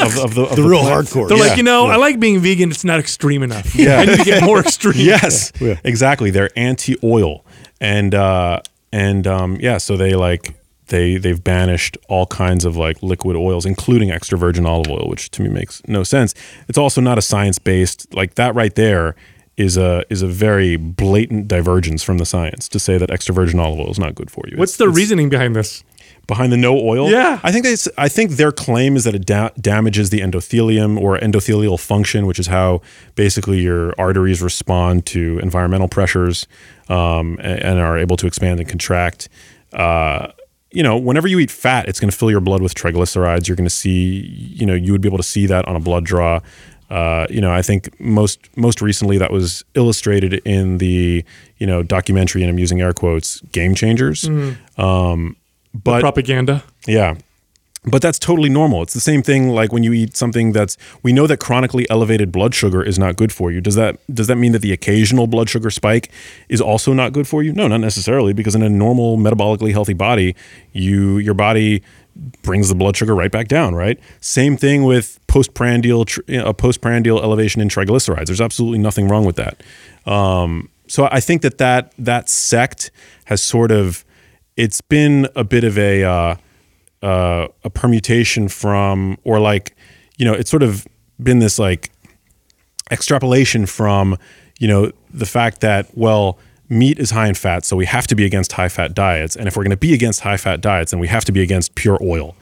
Of, of the, of The real plant. hardcore. They're Yeah. like, you know, I like being vegan. It's not extreme enough. Yeah. I need to get more extreme. Yes, exactly. They're anti-oil, and uh, and um, yeah, so they like they they've banished all kinds of like liquid oils, including extra virgin olive oil, which to me makes no sense. It's also not a science-based like that right there. Is a is a very blatant divergence from the science to say that extra virgin olive oil is not good for you. What's It's- the it's- reasoning behind this? behind the no oil. Yeah. I think they. I think their claim is that it da- damages the endothelium or endothelial function, which is how basically your arteries respond to environmental pressures um, a- and, are able to expand and contract. Uh, you know, whenever you eat fat, it's going to fill your blood with triglycerides. You're going to see, you know, you would be able to see that on a blood draw. Uh, you know, I think most most recently that was illustrated in the you know documentary, and I'm using air quotes, Game Changers. Um, but Propaganda. yeah. But that's totally normal. It's the same thing like when you eat something that's we know that chronically elevated blood sugar is not good for you. Does that does that mean that the occasional blood sugar spike is also not good for you? No, not necessarily because in a normal metabolically healthy body, you your body brings the blood sugar right back down, right? Same thing with postprandial a postprandial elevation in triglycerides. There's absolutely nothing wrong with that. Um, so I think that that that sect has sort of it's been a bit of a uh, uh, a permutation from or like you know it's sort of been this like extrapolation from you know the fact that well meat is high in fat so we have to be against high fat diets. And if we're going to be against high fat diets then we have to be against pure oil.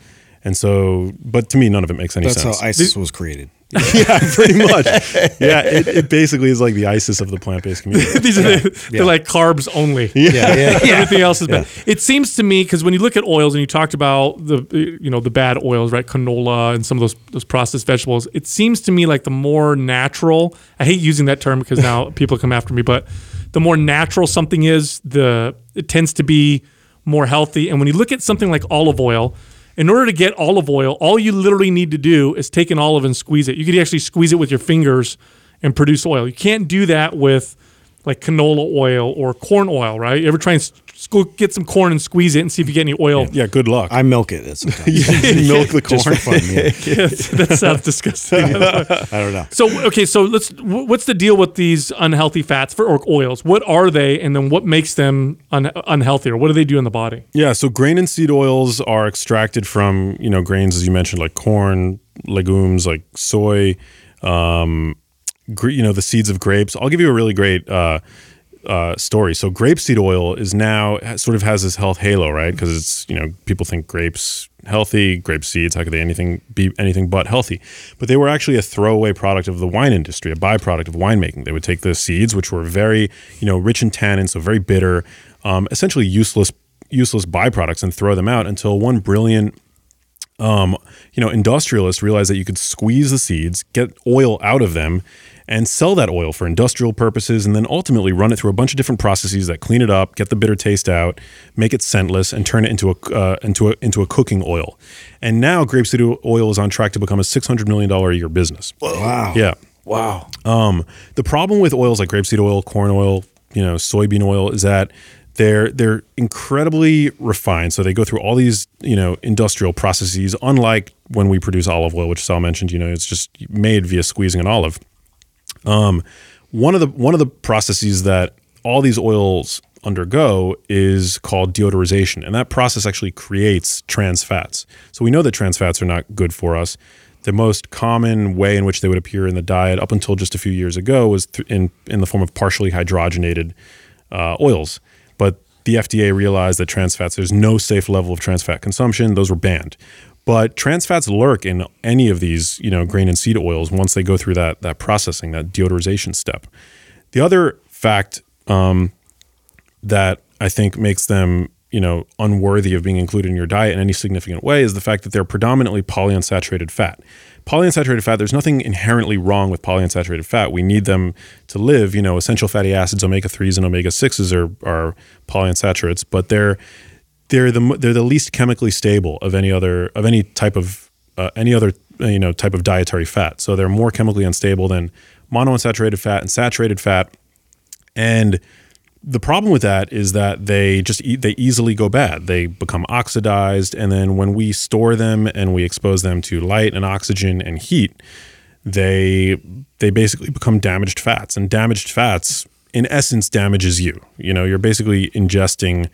And so but to me none of it makes any That's sense. How ISIS was created. yeah pretty much yeah it, it basically is like the isis of the plant-based community These are the, they're like carbs only. Yeah, yeah, Everything else is bad. It seems to me because when you look at oils and you talked about the you know the bad oils, right? Canola and some of those those processed vegetables. It seems to me like the more natural. I hate using that term because now people come after me, but the more natural something is, the it tends to be more healthy. And when you look at something like olive oil. In order to get olive oil, all you literally need to do is take an olive and squeeze it. You could actually squeeze it with your fingers and produce oil. You can't do that with like canola oil or corn oil, right? You ever try and s- squ- get some corn and squeeze it and see if you get any oil? yeah good luck I milk it. It's sometimes. milk the corn Just for fun. Yeah. that sounds disgusting. I don't know. so, okay, so let's. wh- What's the deal with these unhealthy fats for or oils? What are they, and then what makes them un- unhealthy, or what do they do in the body? Yeah, so grain and seed oils are extracted from you know grains as you mentioned like corn, legumes like soy, um, gre- you know the seeds of grapes. I'll give you a really great uh, uh, story. So grapeseed oil is now sort of has this health halo, right? Because it's you know people think grapes healthy, grape seeds. How could they anything be anything but healthy? But they were actually a throwaway product of the wine industry, a byproduct of winemaking. They would take the seeds, which were very you know rich in tannin, so very bitter, um, essentially useless useless byproducts, and throw them out until one brilliant um, you know, industrialists realized that you could squeeze the seeds, get oil out of them, and sell that oil for industrial purposes, and then ultimately run it through a bunch of different processes that clean it up, get the bitter taste out, make it scentless, and turn it into a uh, into a into a cooking oil. And now grapeseed oil is on track to become a six hundred million dollar a year business. Wow. Yeah. Wow. Um, the problem with oils like grapeseed oil, corn oil, you know, soybean oil is that they're they're incredibly refined. So they go through all these you know industrial processes. Unlike when we produce olive oil, which Sal mentioned, you know, it's just made via squeezing an olive. Um, one of the one of the processes that all these oils undergo is called deodorization, and that process actually creates trans fats. So we know that trans fats are not good for us. The most common way in which they would appear in the diet up until just a few years ago was th- in in the form of partially hydrogenated uh, oils. But the FDA realized that trans fats, there's no safe level of trans fat consumption. Those were banned. But trans fats lurk in any of these, you know, grain and seed oils once they go through that that processing, that deodorization step. The other fact um, that I think makes them, you know, unworthy of being included in your diet in any significant way is the fact that they're predominantly polyunsaturated fat. Polyunsaturated fat, there's nothing inherently wrong with polyunsaturated fat. We need them to live. You know, essential fatty acids, omega 3s and omega 6s are, are polyunsaturates, but they're they're the they're the least chemically stable of any other of any type of uh, any other you know type of dietary fat. So they're more chemically unstable than monounsaturated fat and saturated fat. And the problem with that is that they just e- they easily go bad. They become oxidized, and then when we store them and we expose them to light and oxygen and heat, they they basically become damaged fats. And damaged fats, in essence, damages you. You know, you're basically ingesting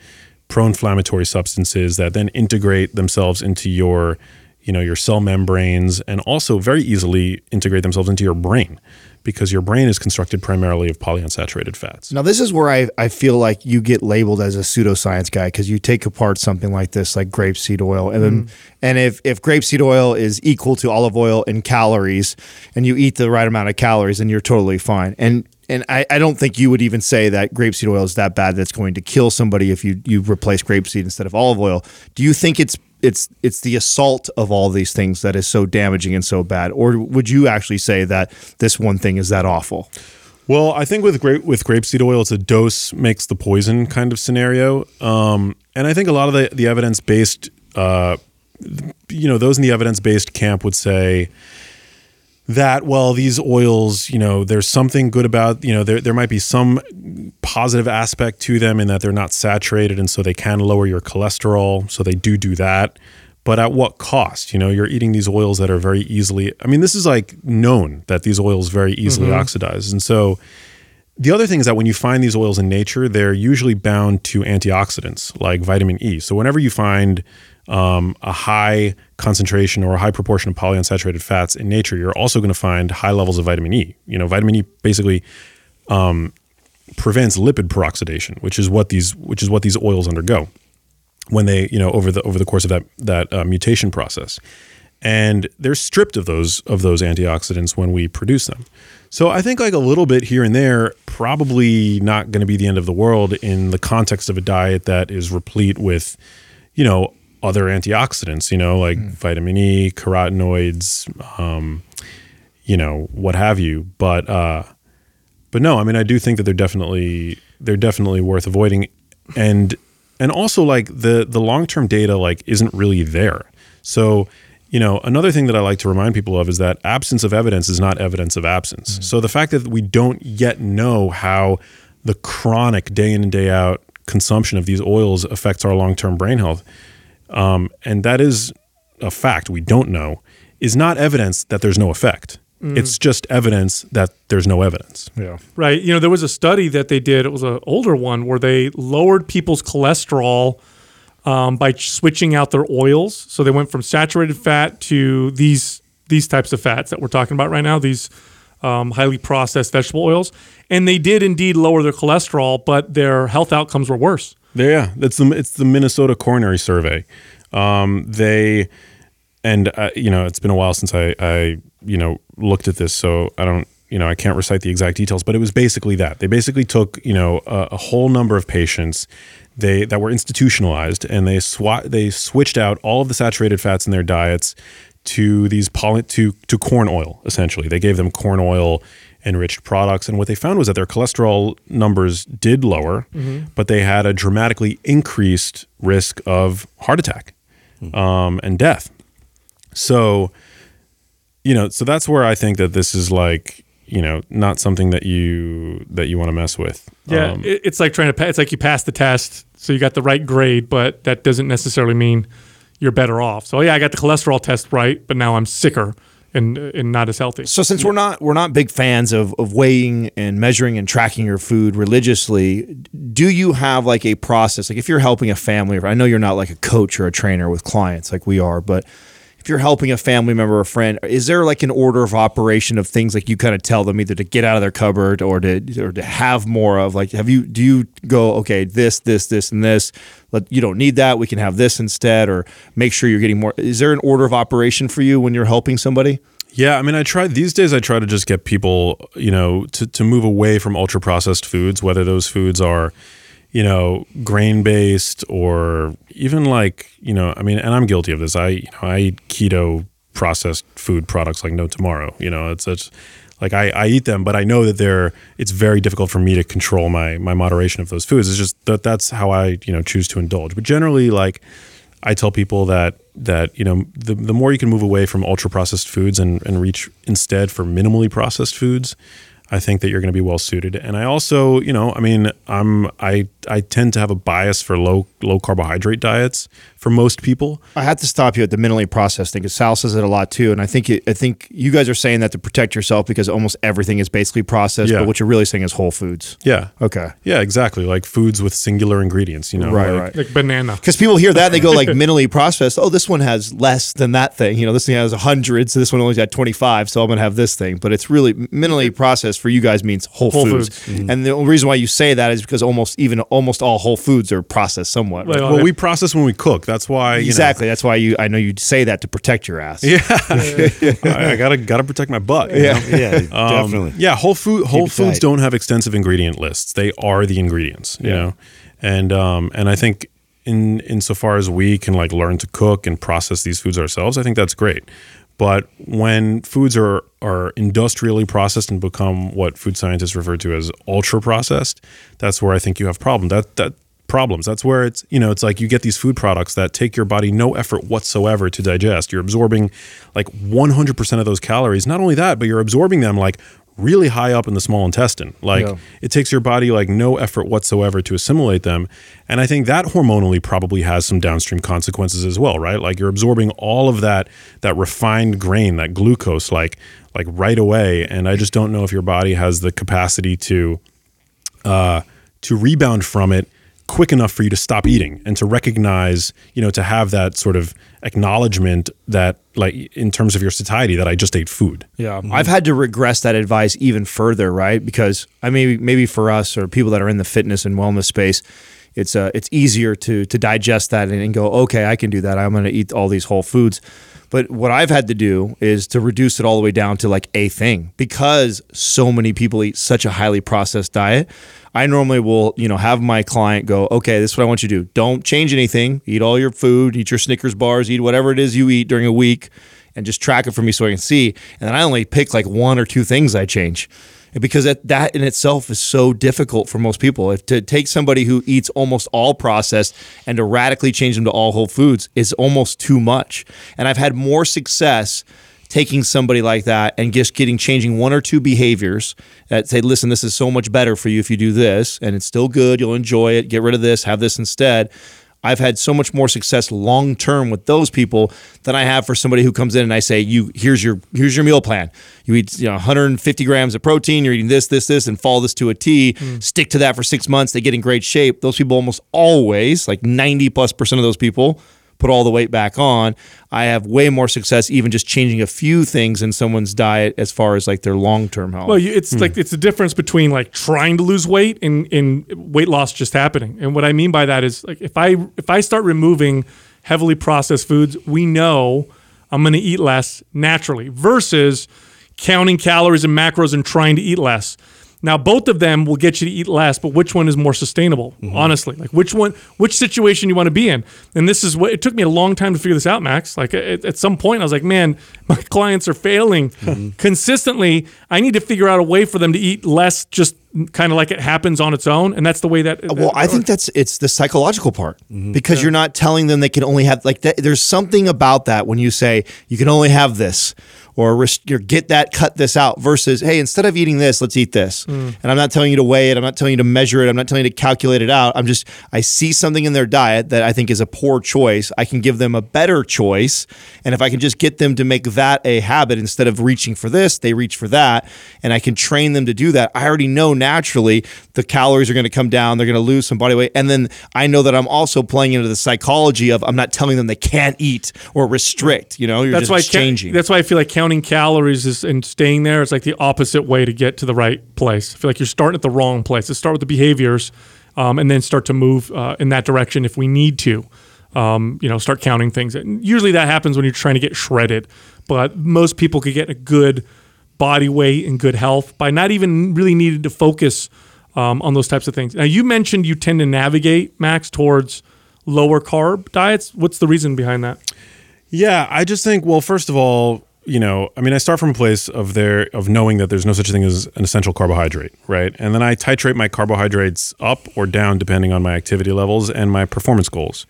pro-inflammatory substances that then integrate themselves into your you know your cell membranes and also very easily integrate themselves into your brain because your brain is constructed primarily of polyunsaturated fats. Now, this is where I, I feel like you get labeled as a pseudoscience guy because you take apart something like this, like grapeseed oil, and then mm-hmm. and if if grapeseed oil is equal to olive oil in calories, and you eat the right amount of calories, then you're totally fine. And and I, I don't think you would even say that grapeseed oil is that bad that's going to kill somebody if you you replace grapeseed instead of olive oil. Do you think it's it's it's the assault of all these things that is so damaging and so bad, or would you actually say that this one thing is that awful? Well, I think with grape with grapeseed oil, it's a dose makes the poison kind of scenario, um, and I think a lot of the the evidence based, uh, you know, those in the evidence based camp would say that well these oils you know there's something good about you know there, there might be some positive aspect to them in that they're not saturated and so they can lower your cholesterol. So they do do that. But at what cost? You know you're eating these oils that are very easily i mean this is like known that these oils very easily mm-hmm. oxidize. And so the other thing is that when you find these oils in nature, they're usually bound to antioxidants like vitamin E. So whenever you find um, a high concentration or a high proportion of polyunsaturated fats in nature, you're also going to find high levels of vitamin E. You know, vitamin E basically um, prevents lipid peroxidation, which is what these which is what these oils undergo when they you know over the over the course of that that uh, mutation process and they're stripped of those of those antioxidants when we produce them so i think like a little bit here and there probably not going to be the end of the world in the context of a diet that is replete with you know other antioxidants you know like vitamin e carotenoids um, you know what have you. But uh but no i mean i do think that they're definitely they're definitely worth avoiding. And and also like the the long-term data like isn't really there. So you know another thing that i like to remind people of is that absence of evidence is not evidence of absence. So the fact that we don't yet know how the chronic day in and day out consumption of these oils affects our long-term brain health um, and that is a fact we don't know is not evidence that there's no effect it's just evidence that there's no evidence Yeah. Right. You know, there was a study that they did. It was an older one where they lowered people's cholesterol um, by switching out their oils. So they went from saturated fat to these these types of fats that we're talking about right now. These um, highly processed vegetable oils, and they did indeed lower their cholesterol, but their health outcomes were worse. Yeah, that's the it's the Minnesota Coronary Survey. Um, they and uh, you know it's been a while since I I you know looked at this, so I don't you know I can't recite the exact details, but it was basically that they basically took you know a, a whole number of patients they that were institutionalized and they swat they switched out all of the saturated fats in their diets to these poly to to corn oil essentially. They gave them corn oil enriched products and what they found was that their cholesterol numbers did lower, but they had a dramatically increased risk of heart attack um, and death. So, you know, so that's where I think that this is like, you know, not something that you that you want to mess with. Yeah, Um, it's like trying to. Pa- it's like you passed the test, so you got the right grade, but that doesn't necessarily mean you're better off. So yeah, I got the cholesterol test right, but now I'm sicker, and and not as healthy. So since we're not we're not big fans of of weighing and measuring and tracking your food religiously, do you have like a process? Like if you're helping a family, I know you're not like a coach or a trainer with clients like we are, but if you're helping a family member or friend, is there like an order of operation of things like you kind of tell them either to get out of their cupboard or to or to have more of? Like, have you do you go okay this this this and this? But you don't need that. We can have this instead, or make sure you're getting more. Is there an order of operation for you when you're helping somebody? Yeah, I mean, I try these days. I try to just get people, you know, to to move away from ultra processed foods, whether those foods are, you know, grain based or even like, you know, I mean, and I'm guilty of this. I, you know, I eat keto processed food products like no tomorrow. You know, it's it's like I, I eat them, but I know that they're. It's very difficult for me to control my my moderation of those foods. It's just that that's how I you know choose to indulge. But generally, like I tell people that that you know the the more you can move away from ultra processed foods and and reach instead for minimally processed foods, I think that you're going to be well suited. And I also, you know, I mean, I'm I I tend to have a bias for low low carbohydrate diets for most people. I have to stop you at the mentally processed thing because Sal says it a lot too, and I think it, I think you guys are saying that to protect yourself because almost everything is basically processed. Yeah. But what you're really saying is whole foods. Yeah. Okay. Yeah, exactly. Like foods with singular ingredients, you know. Right, like- right. Like banana. Because people hear that and they go like mentally processed. Oh, this one has less than that thing. You know, this thing has hundred, so this one only got twenty five. So I'm gonna have this thing. But it's really mentally processed for you guys means whole, Whole foods. foods. Mm-hmm. And the only reason why you say that is because almost even almost all whole foods are processed somewhat. right? Well, Well, we process when we cook. That's why you know, exactly. That's why you. I know you say that to protect your ass. Yeah. I, I gotta gotta protect my butt. you Yeah. know? Yeah, Um, definitely. Yeah, whole food whole it foods tight. don't have extensive ingredient lists. They are the ingredients, you know. And um and I think in insofar as we can like learn to cook and process these foods ourselves, I think that's great. But when foods are are industrially processed and become what food scientists refer to as ultra processed, that's where I think you have problem. That that problems. That's where it's you know it's like you get these food products that take your body no effort whatsoever to digest. You're absorbing like 100% of those calories. Not only that, but you're absorbing them like really high up in the small intestine. Like Yeah. it takes your body like no effort whatsoever to assimilate them. And I think that hormonally probably has some downstream consequences as well, right? Like you're absorbing all of that that refined grain, that glucose like like right away and I just don't know if your body has the capacity to uh, to rebound from it quick enough for you to stop eating and to recognize, you know, to have that sort of acknowledgement that, like, in terms of your satiety, that I just ate food. Yeah, I've had to regress that advice even further, right? Because I mean, maybe for us or people that are in the fitness and wellness space, it's uh, it's easier to to digest that and, and go, okay, I can do that. I'm going to eat all these whole foods. But what I've had to do is to reduce it all the way down to like a thing because so many people eat such a highly processed diet. I normally will, you know, have my client go, okay, this is what I want you to do. Don't change anything. Eat all your food, eat your Snickers bars, eat whatever it is you eat during a week and just track it for me so I can see. And then I only pick like one or two things I change. Because that, that in itself is so difficult for most people. If to take somebody who eats almost all processed and to radically change them to all whole foods is almost too much. And I've had more success taking somebody like that and just getting changing one or two behaviors that say, listen, this is so much better for you if you do this, and it's still good, you'll enjoy it, get rid of this, have this instead. I've had so much more success long term with those people than I have for somebody who comes in and I say, "You here's your here's your meal plan. You eat you know 150 grams of protein. You're eating this, this, this, and follow this to a T. Hmm. Stick to that for six months. They get in great shape. Those people almost always, like 90 plus percent of those people, put all the weight back on. I have way more success even just changing a few things in someone's diet as far as like their long term health. Well, you, it's hmm. like it's a difference between like trying to lose weight and, and weight loss just happening. And what I mean by that is like if I if I start removing heavily processed foods, we know I'm going to eat less naturally versus counting calories and macros and trying to eat less. Now, both of them will get you to eat less, but which one is more sustainable? Mm-hmm. Honestly, like which one, which situation you want to be in? And this is what it took me a long time to figure this out, Max. Like at, at some point, I was like, man, my clients are failing mm-hmm. consistently. I need to figure out a way for them to eat less, just kind of like it happens on its own. And that's the way that. Uh, well, I think that's it's the psychological part mm-hmm. because you're not telling them they can only have like that, there's something about that when you say you can only have this or get that, cut this out versus, hey, instead of eating this, let's eat this. Hmm. And I'm not telling you to weigh it. I'm not telling you to measure it. I'm not telling you to calculate it out. I'm just, I see something in their diet that I think is a poor choice. I can give them a better choice. And if I can just get them to make that a habit instead of reaching for this, they reach for that. And I can train them to do that. I already know naturally the calories are going to come down. They're going to lose some body weight. And then I know that I'm also playing into the psychology of I'm not telling them they can't eat or restrict. You know, you're that's just why exchanging. That's why I feel like counting calories is and staying there is like the opposite way to get to the right place. I feel like you're starting at the wrong place. Let's start with the behaviors, um, and then start to move uh, in that direction if we need to. Um, you know, start counting things. And usually that happens when you're trying to get shredded, but most people could get a good body weight and good health by not even really needing to focus um, on those types of things. Now, you mentioned you tend to navigate Max towards lower carb diets. What's the reason behind that? Yeah, I just think well, first of all, you know, I mean, I start from a place of there of knowing that there's no such thing as an essential carbohydrate, right? And then I titrate my carbohydrates up or down depending on my activity levels and my performance goals.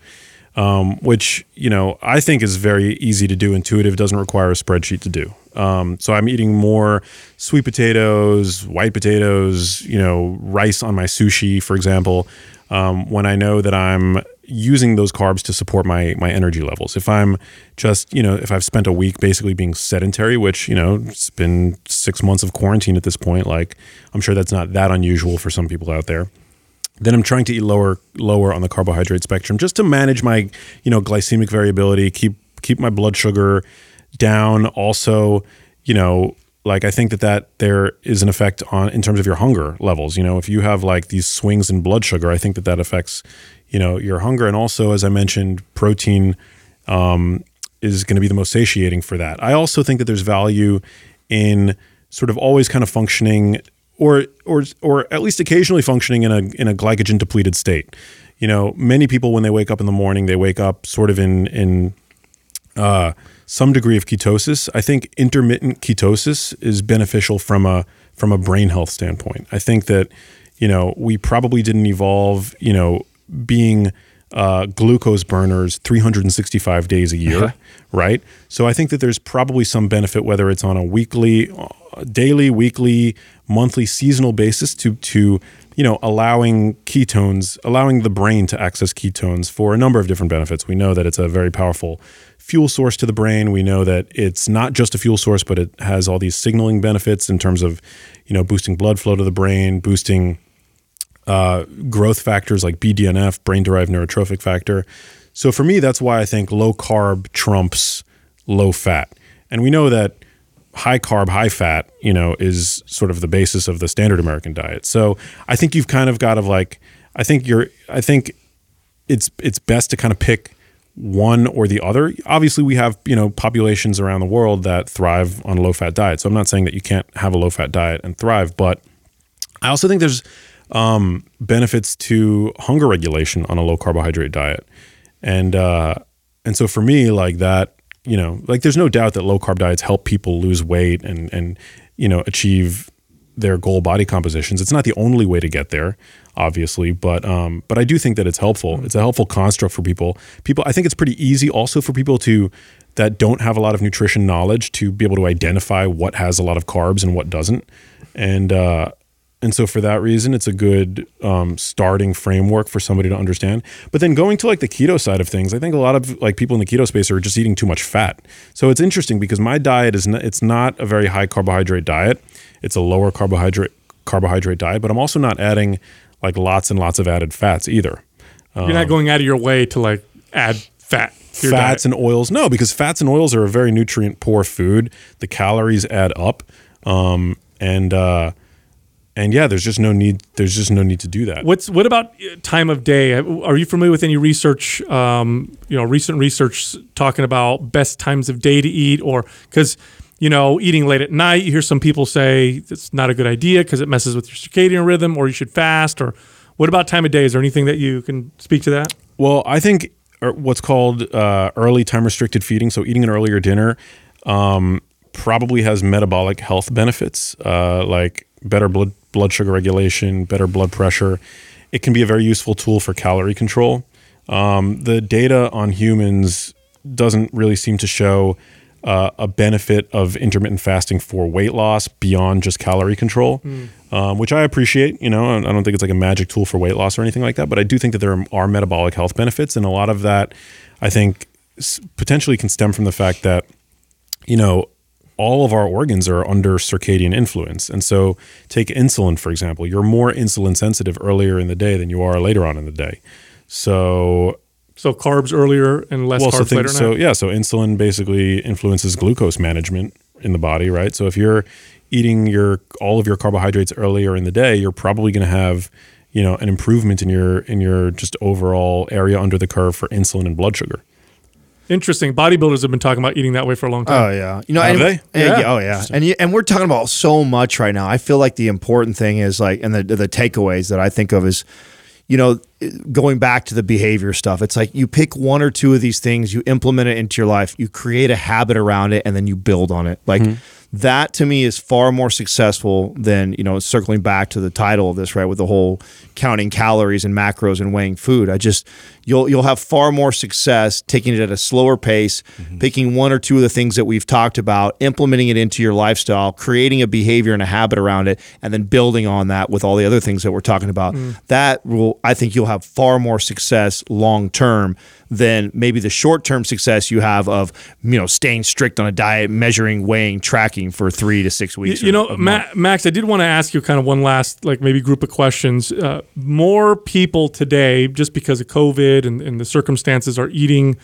Um, which you know I think is very easy to do, intuitive, doesn't require a spreadsheet to do. Um, so I'm eating more sweet potatoes, white potatoes, you know, rice on my sushi, for example, um, when I know that I'm using those carbs to support my my energy levels. If I'm just, you know, if I've spent a week basically being sedentary, which, you know, it's been 6 months of quarantine at this point, like I'm sure that's not that unusual for some people out there. Then I'm trying to eat lower lower on the carbohydrate spectrum just to manage my, you know, glycemic variability, keep keep my blood sugar down also, you know, like I think that that there is an effect on in terms of your hunger levels. You know, if you have like these swings in blood sugar, I think that that affects, you know, your hunger. And also, as I mentioned, protein um, is going to be the most satiating for that. I also think that there's value in sort of always kind of functioning, or or or at least occasionally functioning in a in a glycogen depleted state. You know, many people when they wake up in the morning, they wake up sort of in in uh, some degree of ketosis. I think intermittent ketosis is beneficial from a from a brain health standpoint. I think that you know we probably didn't evolve you know being uh, glucose burners 365 days a year, right? So I think that there's probably some benefit whether it's on a weekly, uh, daily, weekly, monthly, seasonal basis to to you know allowing ketones, allowing the brain to access ketones for a number of different benefits. We know that it's a very powerful fuel source to the brain. We know that it's not just a fuel source, but it has all these signaling benefits in terms of, you know, boosting blood flow to the brain, boosting uh, growth factors like BDNF, brain derived neurotrophic factor. So for me, that's why I think low carb trumps low fat. And we know that high carb, high fat, you know, is sort of the basis of the standard American diet. So I think you've kind of got to like, I think you're, I think it's it's best to kind of pick one or the other. Obviously, we have you know populations around the world that thrive on a low fat diet. So I'm not saying that you can't have a low fat diet and thrive, but I also think there's um, benefits to hunger regulation on a low carbohydrate diet, and uh, and so for me, like that, you know, like there's no doubt that low carb diets help people lose weight and and you know achieve their goal body compositions. It's not the only way to get there, obviously, but um, but I do think that it's helpful. It's a helpful construct for people. People, I think it's pretty easy also for people to that don't have a lot of nutrition knowledge to be able to identify what has a lot of carbs and what doesn't, and uh, and so for that reason, it's a good um, starting framework for somebody to understand. But then going to like the keto side of things, I think a lot of like people in the keto space are just eating too much fat. So it's interesting because my diet is not, it's not a very high carbohydrate diet. It's a lower carbohydrate carbohydrate diet, but I'm also not adding like lots and lots of added fats either. You're not going out of your way to like add fat. to your fats diet. and oils, no, because fats and oils are a very nutrient poor food. The calories add up, um, and uh, and yeah, there's just no need. There's just no need to do that. What's what about uh, time of day? Are you familiar with any research? Um, you know, recent research talking about best times of day to eat, or because you know, eating late at night. You hear some people say it's not a good idea because it messes with your circadian rhythm, or you should fast. Or what about time of day? Is there anything that you can speak to that? Well, I think er, what's called uh, early time restricted feeding, so eating an earlier dinner, um, probably has metabolic health benefits uh, like better blood blood sugar regulation, better blood pressure. It can be a very useful tool for calorie control. Um, the data on humans doesn't really seem to show uh, a benefit of intermittent fasting for weight loss beyond just calorie control, um, which I appreciate. You know, I don't think it's like a magic tool for weight loss or anything like that, but I do think that there are metabolic health benefits, and a lot of that, I think, potentially can stem from the fact that you know, all of our organs are under circadian influence. And so, take insulin, for example. You're more insulin sensitive earlier in the day than you are later on in the day. So, So carbs earlier and less well, so, carbs think, later. so night. yeah, so insulin basically influences glucose management in the body, right? So, if you're eating your all of your carbohydrates earlier in the day, you're probably going to have you know an improvement in your in your just overall area under the curve for insulin and blood sugar. Interesting. Bodybuilders have been talking about eating that way for a long time. Oh yeah, you know, Have and, they? and- Yeah. yeah, oh yeah, and you, and we're talking about so much right now. I feel like the important thing is like, and the the takeaways that I think of is, you know, going back to the behavior stuff. It's like you pick one or two of these things, you implement it into your life, you create a habit around it, and then you build on it. Like mm-hmm. That to me is far more successful than you know circling back to the title of this right with the whole counting calories and macros and weighing food. I just you'll you'll have far more success taking it at a slower pace mm-hmm. picking one or two of the things that we've talked about implementing it into your lifestyle creating a behavior and a habit around it and then building on that with all the other things that we're talking about. Mm. That will i think you'll have far more success long term than maybe the short term success you have of you know staying strict on a diet measuring weighing tracking for three to six weeks you or know, Ma- Max, I did want to ask you kind of one last, like maybe group of questions. Uh, more people today, just because of COVID and, and the circumstances, are eating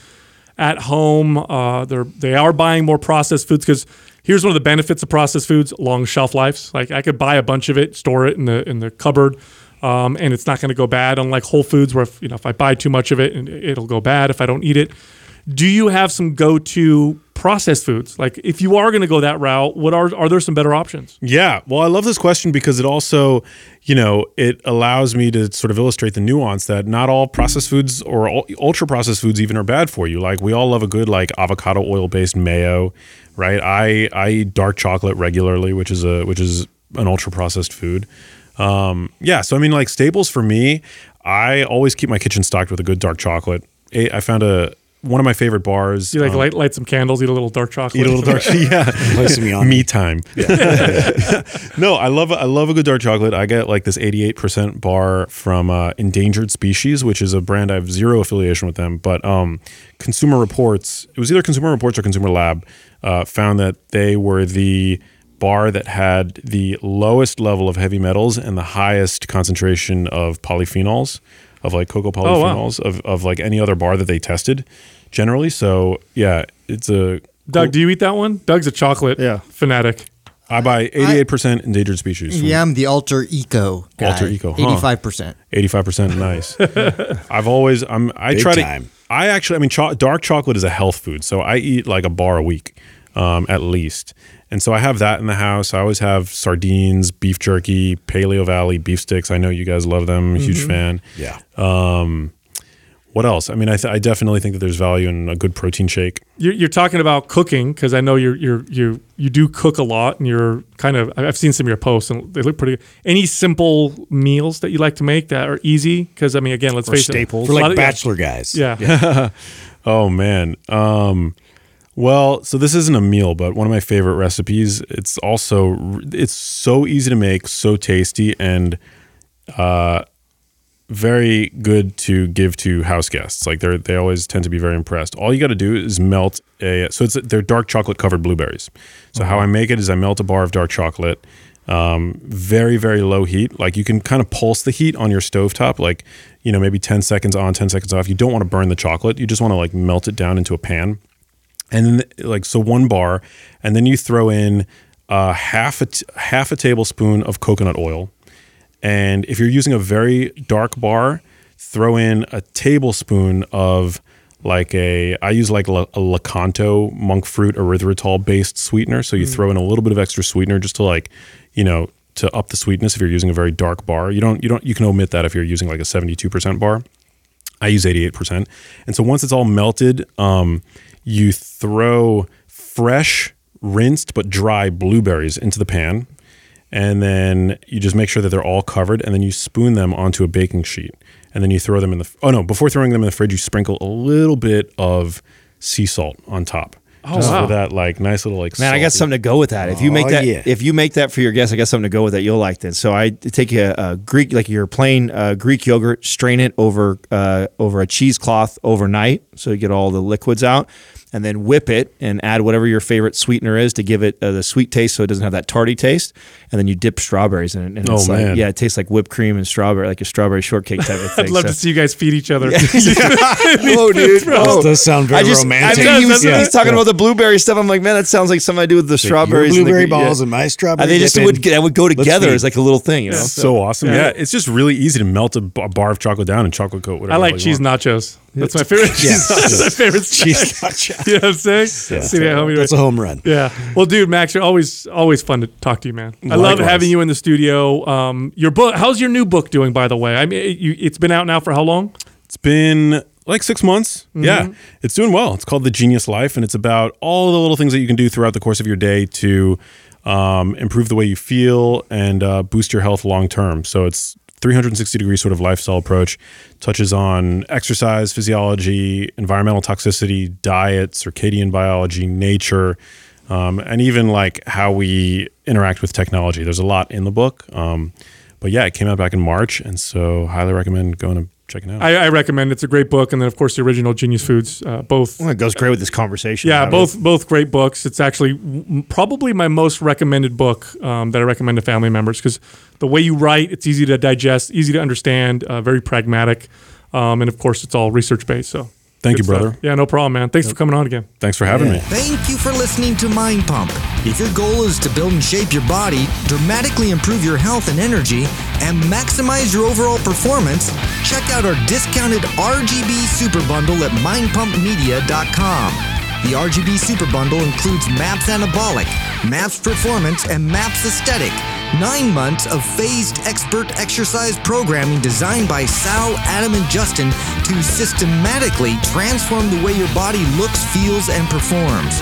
at home. Uh, they're they are buying more processed foods because here's one of the benefits of processed foods: long shelf lives. Like I could buy a bunch of it, store it in the in the cupboard. Um, and it's not going to go bad, unlike Whole Foods, where if, you know if I buy too much of it, it'll go bad if I don't eat it. Do you have some go-to processed foods? Like if you are going to go that route, what are are there some better options? Yeah. Well, I love this question because it also, you know, it allows me to sort of illustrate the nuance that not all processed foods or ultra processed foods even are bad for you. Like we all love a good like avocado oil based mayo, right? I I eat dark chocolate regularly, which is a which is an ultra processed food. Um, yeah, so I mean like staples for me, I always keep my kitchen stocked with a good dark chocolate. I I found a one of my favorite bars. You like um, light light some candles, eat a little dark chocolate. Eat a little dark, yeah. Play some Yanni. Me time. no, I love I love a good dark chocolate. I get like this 88% bar from uh, Endangered Species, which is a brand I have zero affiliation with them, but um, Consumer Reports, it was either Consumer Reports or Consumer Lab, uh, found that they were the bar that had the lowest level of heavy metals and the highest concentration of polyphenols, of like cocoa Oh, wow. polyphenols, of, of like any other bar that they tested generally. So yeah, it's a Doug, do you eat that one? Doug's a chocolate Yeah. fanatic. I buy 88% endangered species. from Yeah, I'm the alter eco guy. Alter eco, huh. Eighty-five percent. 85% nice. I've always I'm I Big try time. to I actually I mean cho- dark chocolate is a health food. So I eat like a bar a week um, at least. And so I have that in the house. I always have sardines, beef jerky, Paleo Valley beef sticks. I know you guys love them. Huge fan. Yeah. What else? I mean, I, th- I definitely think that there's value in a good protein shake. You're, you're talking about cooking because I know you're you're you you do cook a lot and you're kind of I've seen some of your posts and they look pretty good. Any simple meals that you like to make that are easy? Because I mean, again, let's Or face staples. it, For a lot like of- bachelor guys. Yeah, yeah. Oh man. Um, well, so this isn't a meal, but one of my favorite recipes. It's also it's so easy to make, so tasty, and uh, very good to give to house guests. Like they they always tend to be very impressed. All you got to do is melt a so it's they're dark chocolate covered blueberries. So how I make it is I melt a bar of dark chocolate. Um, very very low heat. Like you can kind of pulse the heat on your stovetop, like you know maybe ten seconds on, ten seconds off. You don't want to burn the chocolate. You just want to like melt it down into a pan and then like so one bar, and then you throw in uh, half a t- half a tablespoon of coconut oil, and if you're using a very dark bar, throw in a tablespoon of like a I use like a, a Lakanto monk fruit erythritol based sweetener. So you throw in a little bit of extra sweetener just to like you know to up the sweetness if you're using a very dark bar. You don't you don't you can omit that if you're using like a 72% bar. I use 88%. And so once it's all melted, um, you throw fresh, rinsed but dry blueberries into the pan. And then you just make sure that they're all covered. And then you spoon them onto a baking sheet. And then you throw them in the, oh no, before throwing them in the fridge, you sprinkle a little bit of sea salt on top. Oh, just wow. for that like nice little like. Man, I got something to go with that. If you make Oh, that, yeah. if you make that for your guests, I got something to go with that. You'll like this. So I take a, a Greek, like your plain uh, Greek yogurt, strain it over uh, over a cheesecloth overnight, so you get all the liquids out, and then whip it and add whatever your favorite sweetener is to give it uh, the sweet taste, so it doesn't have that tarty taste. And then you dip strawberries in it. And Oh, it's like, man. yeah, it tastes like whipped cream and strawberry, like a strawberry shortcake type of thing. I'd love So- to see you guys feed each other. oh, dude. Oh. This does sound very I just, romantic. I think he was, Yeah. he's talking about the blueberry stuff. I'm like, man, that sounds like something I do with the Your strawberries. and the blueberry yeah. balls and my strawberry. And they just would that would go together feed. as like a little thing, you know. So awesome. Yeah. it's just really easy to melt a bar of chocolate down and chocolate coat whatever. I like hell cheese nachos. That's my favorite. cheese. That's my favorite Cheese snack. You know what I'm saying? See that, homie? That's a home run. Yeah. Well, dude, Max, you're always always fun to talk to you, man. I love having you in the studio. Um, your book. How's your new book doing, by the way? I mean, it, you, it's been out now for how long? It's been like six months. Yeah, it's doing well. It's called The Genius Life, and it's about all the little things that you can do throughout the course of your day to um, improve the way you feel and uh, boost your health long term. So it's 360 degree sort of lifestyle approach. Touches on exercise, physiology, environmental toxicity, diet, circadian biology, nature. Um, and even like how we interact with technology. There's a lot in the book. Um, but yeah, it came out back in March, and so highly recommend going and checking it out. I, I recommend. It's a great book, and then of course the original Genius Foods. Uh, both. Well, it goes great with this conversation. Yeah, Robert. both both great books. It's actually w- probably my most recommended book um, that I recommend to family members because the way you write, it's easy to digest, easy to understand, uh, very pragmatic, um, and of course it's all research based. So Thank good you, brother. stuff. Yeah, no problem, man. Thanks for coming on again. Thanks for having me. Thank you for listening to Mind Pump. If your goal is to build and shape your body, dramatically improve your health and energy, and maximize your overall performance, check out our discounted RGB Super Bundle at mindpumpmedia.com. The RGB Super Bundle includes MAPS Anabolic, MAPS Performance, and MAPS Aesthetic. Nine months of phased expert exercise programming designed by Sal, Adam, and Justin to systematically transform the way your body looks, feels, and performs.